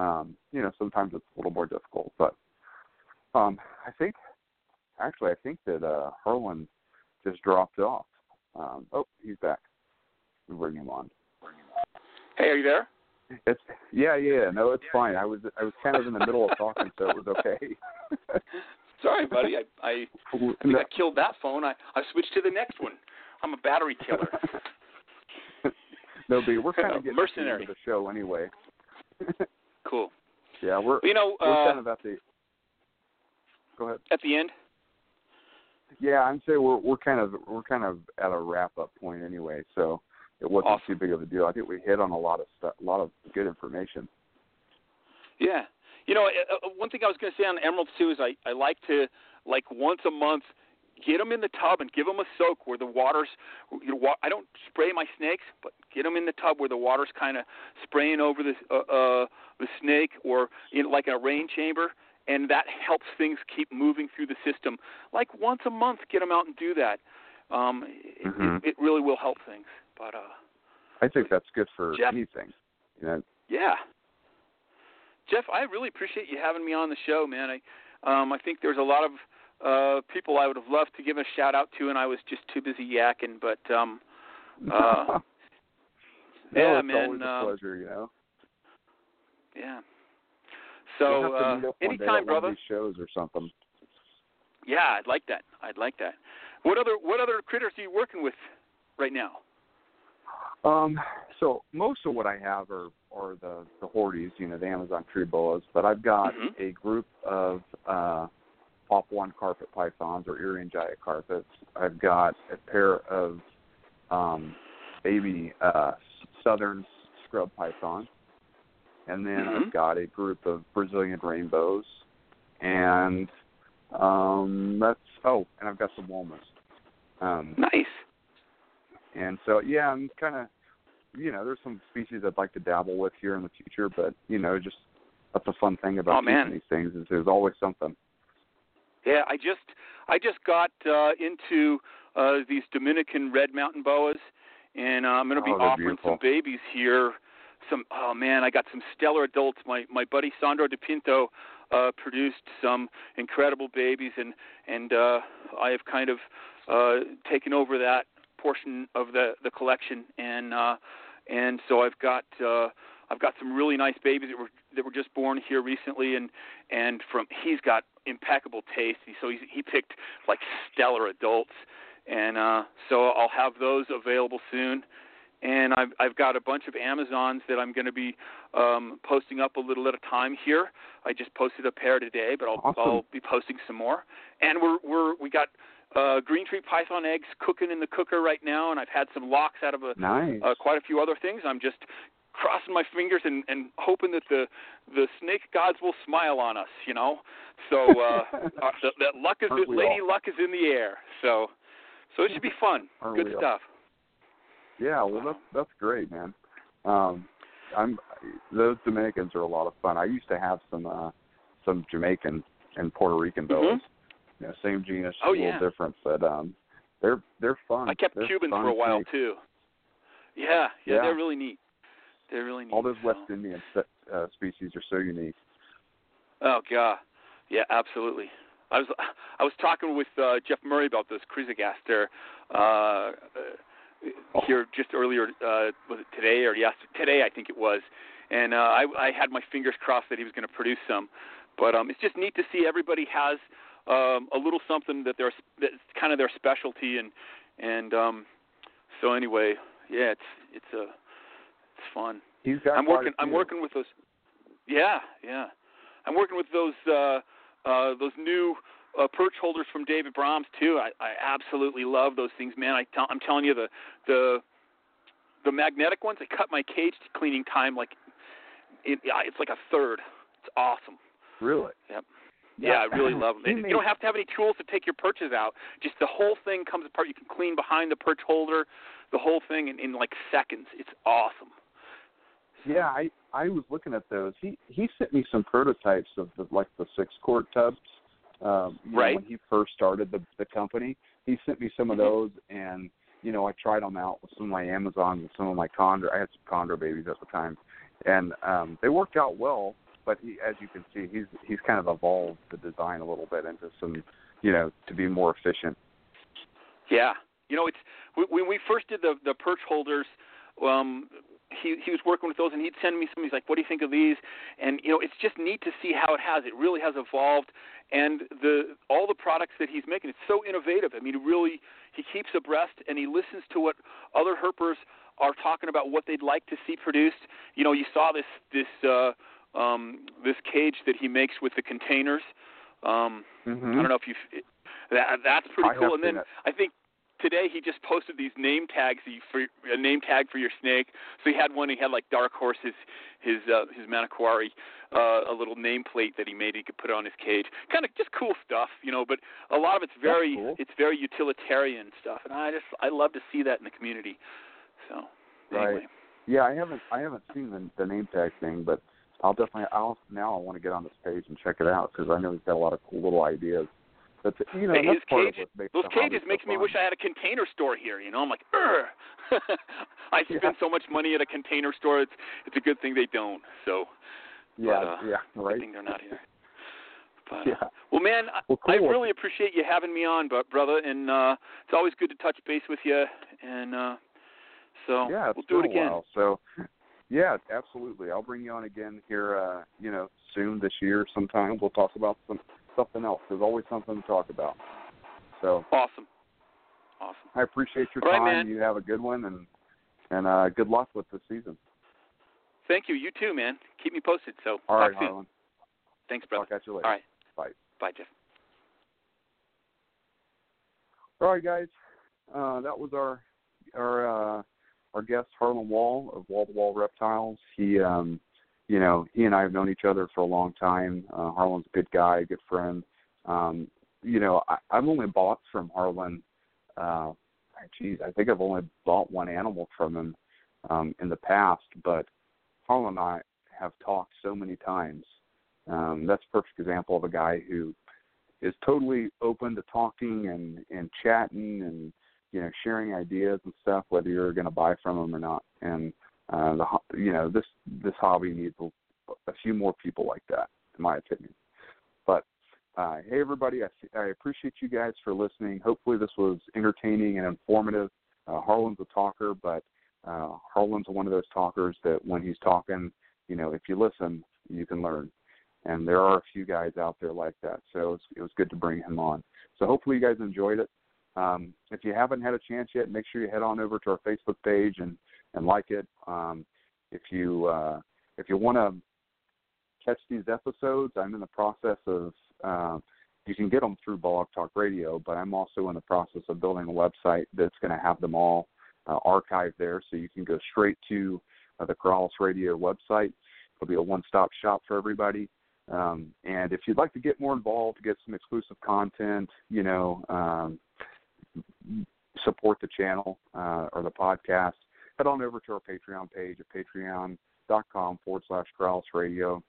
Um, you know, sometimes it's a little more difficult, but um, I think actually I think that uh, Harlin just dropped off. Um, oh, he's back. We bring him on. Hey, are you there? It's yeah, yeah. No, it's fine. I was I was kind of in the middle of talking, so it was okay. Sorry, buddy. I I, I think No- I killed that phone. I I switched to the next one. I'm a battery killer. no, but we're kind of getting Mercenary. of the show anyway. cool. yeah, we're You know, we're uh, kind of at the. Go ahead. at the end. Yeah, I'm saying we're we're kind of we're kind of at a wrap up point anyway, so it wasn't Awesome. too big of a deal. I think we hit on a lot of stuff, a lot of good information. Yeah. You know, uh, uh, one thing I was going to say on emeralds too is I I like to like once a month get them in the tub and give them a soak where the water's you know wa- I don't spray my snakes, but get them in the tub where the water's kind of spraying over the uh, uh the snake or know, like a rain chamber and that helps things keep moving through the system. Like once a month get them out and do that. Um Mhm. it, it really will help things. But uh I think that's good for Jeff- anything. You know, yeah. Jeff, I really appreciate you having me on the show, man. I um I think there's a lot of uh people I would have loved to give a shout out to and I was just too busy yakking, but um uh no, yeah, it's man, always a uh, pleasure. You know. yeah. So uh anytime, one brother. shows or something. Yeah, I'd like that. I'd like that. What other what other critters are you working with right now? Um, so most of what I have are are the the Horties, you know, the Amazon tree boas, but I've got Mhm. a group of uh Pop One carpet pythons or Irian Jaya carpets. I've got a pair of um baby uh southern scrub pythons. And then Mhm. I've got a group of Brazilian rainbows and um that's oh, and I've got some walnuts. Um, nice. And so yeah, I'm kind of you know there's some species I'd like to dabble with here in the future, but you know just that's a fun thing about Oh, man. these things is there's always something. Yeah, I just I just got uh, into uh, these Dominican red mountain boas, and uh, I'm going to be Oh, offering some babies here. Some oh man, I got some stellar adults. My my buddy Sandro De Pinto uh, produced some incredible babies, and and uh, I have kind of uh, taken over that portion of the the collection, and uh, and so I've got uh, I've got some really nice babies that were that were just born here recently, and and from he's got impeccable taste. So he's, he picked like stellar adults, and uh, so I'll have those available soon. And I've I've got a bunch of Amazons that I'm going to be um, posting up a little at a time here. I just posted a pair today, but I'll Awesome. I'll be posting some more. And we're we're we got uh, green tree python eggs cooking in the cooker right now, and I've had some locks out of a Nice. uh, quite a few other things. I'm just crossing my fingers and, and hoping that the the snake gods will smile on us. You know, so uh, uh, that, that luck is Aren't lady all? luck is in the air. So so it should be fun. Aren't Good we all? stuff. Yeah, well, that's that's great, man. Um, I'm those Dominicans are a lot of fun. I used to have some uh, some Jamaican and Puerto Rican boas. You know, same genus. Oh, a little yeah. different, but um, they're they're fun. I kept They're Cubans for a while snakes. too. Yeah, yeah, Yeah. they're really neat. They're really neat. All those so. West Indian uh, species are so unique. Oh god, yeah, absolutely. I was I was talking with uh, Jeff Murray about this Chrysogaster uh, uh, here just earlier. Uh, was it today or yesterday? Today, I think it was. And uh, I, I had my fingers crossed that he was going to produce some. But um, it's just neat to see everybody has um, a little something that they're that's kind of their specialty, and and um, so anyway, yeah, it's it's a it's fun. He's got I'm working. I'm working with those. Yeah, yeah. I'm working with those uh, uh, those new uh, perch holders from David Brahms too. I, I absolutely love those things, man. I tell, I'm telling you the the the magnetic ones. They cut my cage cleaning time like it, it's like a third. It's awesome. Really? Yep. Yeah, I really love them. He you don't have to have any tools to take your perches out. Just the whole thing comes apart. You can clean behind the perch holder, the whole thing in, in like seconds. It's awesome. Yeah, I I was looking at those. He he sent me some prototypes of the like the six quart tubs. Um, you know, Right. when he first started the the company, he sent me some of Mhm. those, and you know I tried them out with some of my Amazons and some of my Condor. I had some Condor babies at the time, and um, they worked out well. But he, as you can see, he's he's kind of evolved the design a little bit into some, you know, to be more efficient. Yeah, you know, it's when- we first did the the perch holders. Um, he he was working with those, and he'd send me some. He's like, "What do you think of these?" And you know, it's just neat to see how it has. It really has evolved, and the all the products that he's making. It's so innovative. I mean, he really, he keeps abreast, and he listens to what other herpers are talking about, what they'd like to see produced. You know, you saw this this uh, um, this cage that he makes with the containers. Um, Mm-hmm. I don't know if you that that's pretty I cool. And then it. I think today he just posted these name tags that for a name tag for your snake. So he had one. He had like Dark Horse, his his uh, his Maniquari, uh, a little nameplate that he made. He could put on his cage. Kind of just cool stuff, you know. But a lot of it's very cool. it's very utilitarian stuff, and I just I love to see that in the community. So Right. anyway, Yeah, I haven't I haven't seen the the name tag thing, but I'll definitely I'll now I want to get on this page and check it out because I know he's got a lot of cool little ideas. But you know Hey, that's his part cages, of what makes those cages so makes me fun. wish I had a container store here. You know, I'm like. I spend Yeah. so much money at a container store. It's it's a good thing they don't. So Yeah, but, uh, yeah, good right. thing they're not here. But, uh, Yeah. well, man, I- Well, I cool. really appreciate you having me on, but brother, and uh it's always good to touch base with you. And uh so yeah, we'll do it again. while. So, yeah, absolutely. I'll bring you on again here. uh, You know, soon this year, sometime. We'll talk about some something else. There's always something to talk about. So Awesome, awesome. I appreciate your right, time. man. You have a good one, and and uh, good luck with the season. Thank you. You too, man. Keep me posted. So All talk right. Harlin. Thanks, brother. Talk at you later. All right. Bye. Bye, Jeff. All right, guys. Uh, that was our our uh, our guest Harlin Wall of Wall to Wall Reptiles. He, um, you know, he and I have known each other for a long time. Uh, Harlin's a good guy, a good friend. Um, you know, I, I've only bought from Harlin uh, geez, I think I've only bought one animal from him um, in the past, but Harlin and I have talked so many times. Um, that's a perfect example of a guy who is totally open to talking and and chatting and you know sharing ideas and stuff, whether you're going to buy from him or not. And uh, the you know this this hobby needs a, a few more people like that, in my opinion. But uh, hey, everybody, I, I appreciate you guys for listening. Hopefully, this was entertaining and informative. Uh, Harlin's a talker, but uh, Harlin's one of those talkers that when he's talking, you know, if you listen, you can learn. And there are a few guys out there like that. So it was, it was good to bring him on. So hopefully, you guys enjoyed it. Um, if you haven't had a chance yet, make sure you head on over to our Facebook page and, and like it. Um, if you uh, if you want to catch these episodes, I'm in the process of uh, you can get them through Blog Talk Radio, but I'm also in the process of building a website that's going to have them all uh, archived there, so you can go straight to uh, the Corallus Radio website. It'll be a one-stop shop for everybody. Um, and if you'd like to get more involved, get some exclusive content, you know, um, support the channel uh, or the podcast, head on over to our Patreon page at patreon.com forward slash Corallus Radio.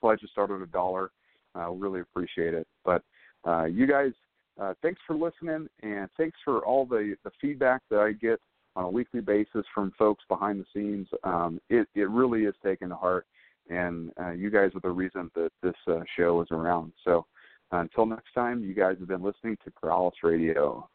Pledge to start at a dollar. Uh, really appreciate it. But uh, you guys, uh, thanks for listening, and thanks for all the, the feedback that I get on a weekly basis from folks behind the scenes. Um, it, it really is taken to heart, and uh, you guys are the reason that this uh, show is around. So until next time, you guys have been listening to Corallus Radio.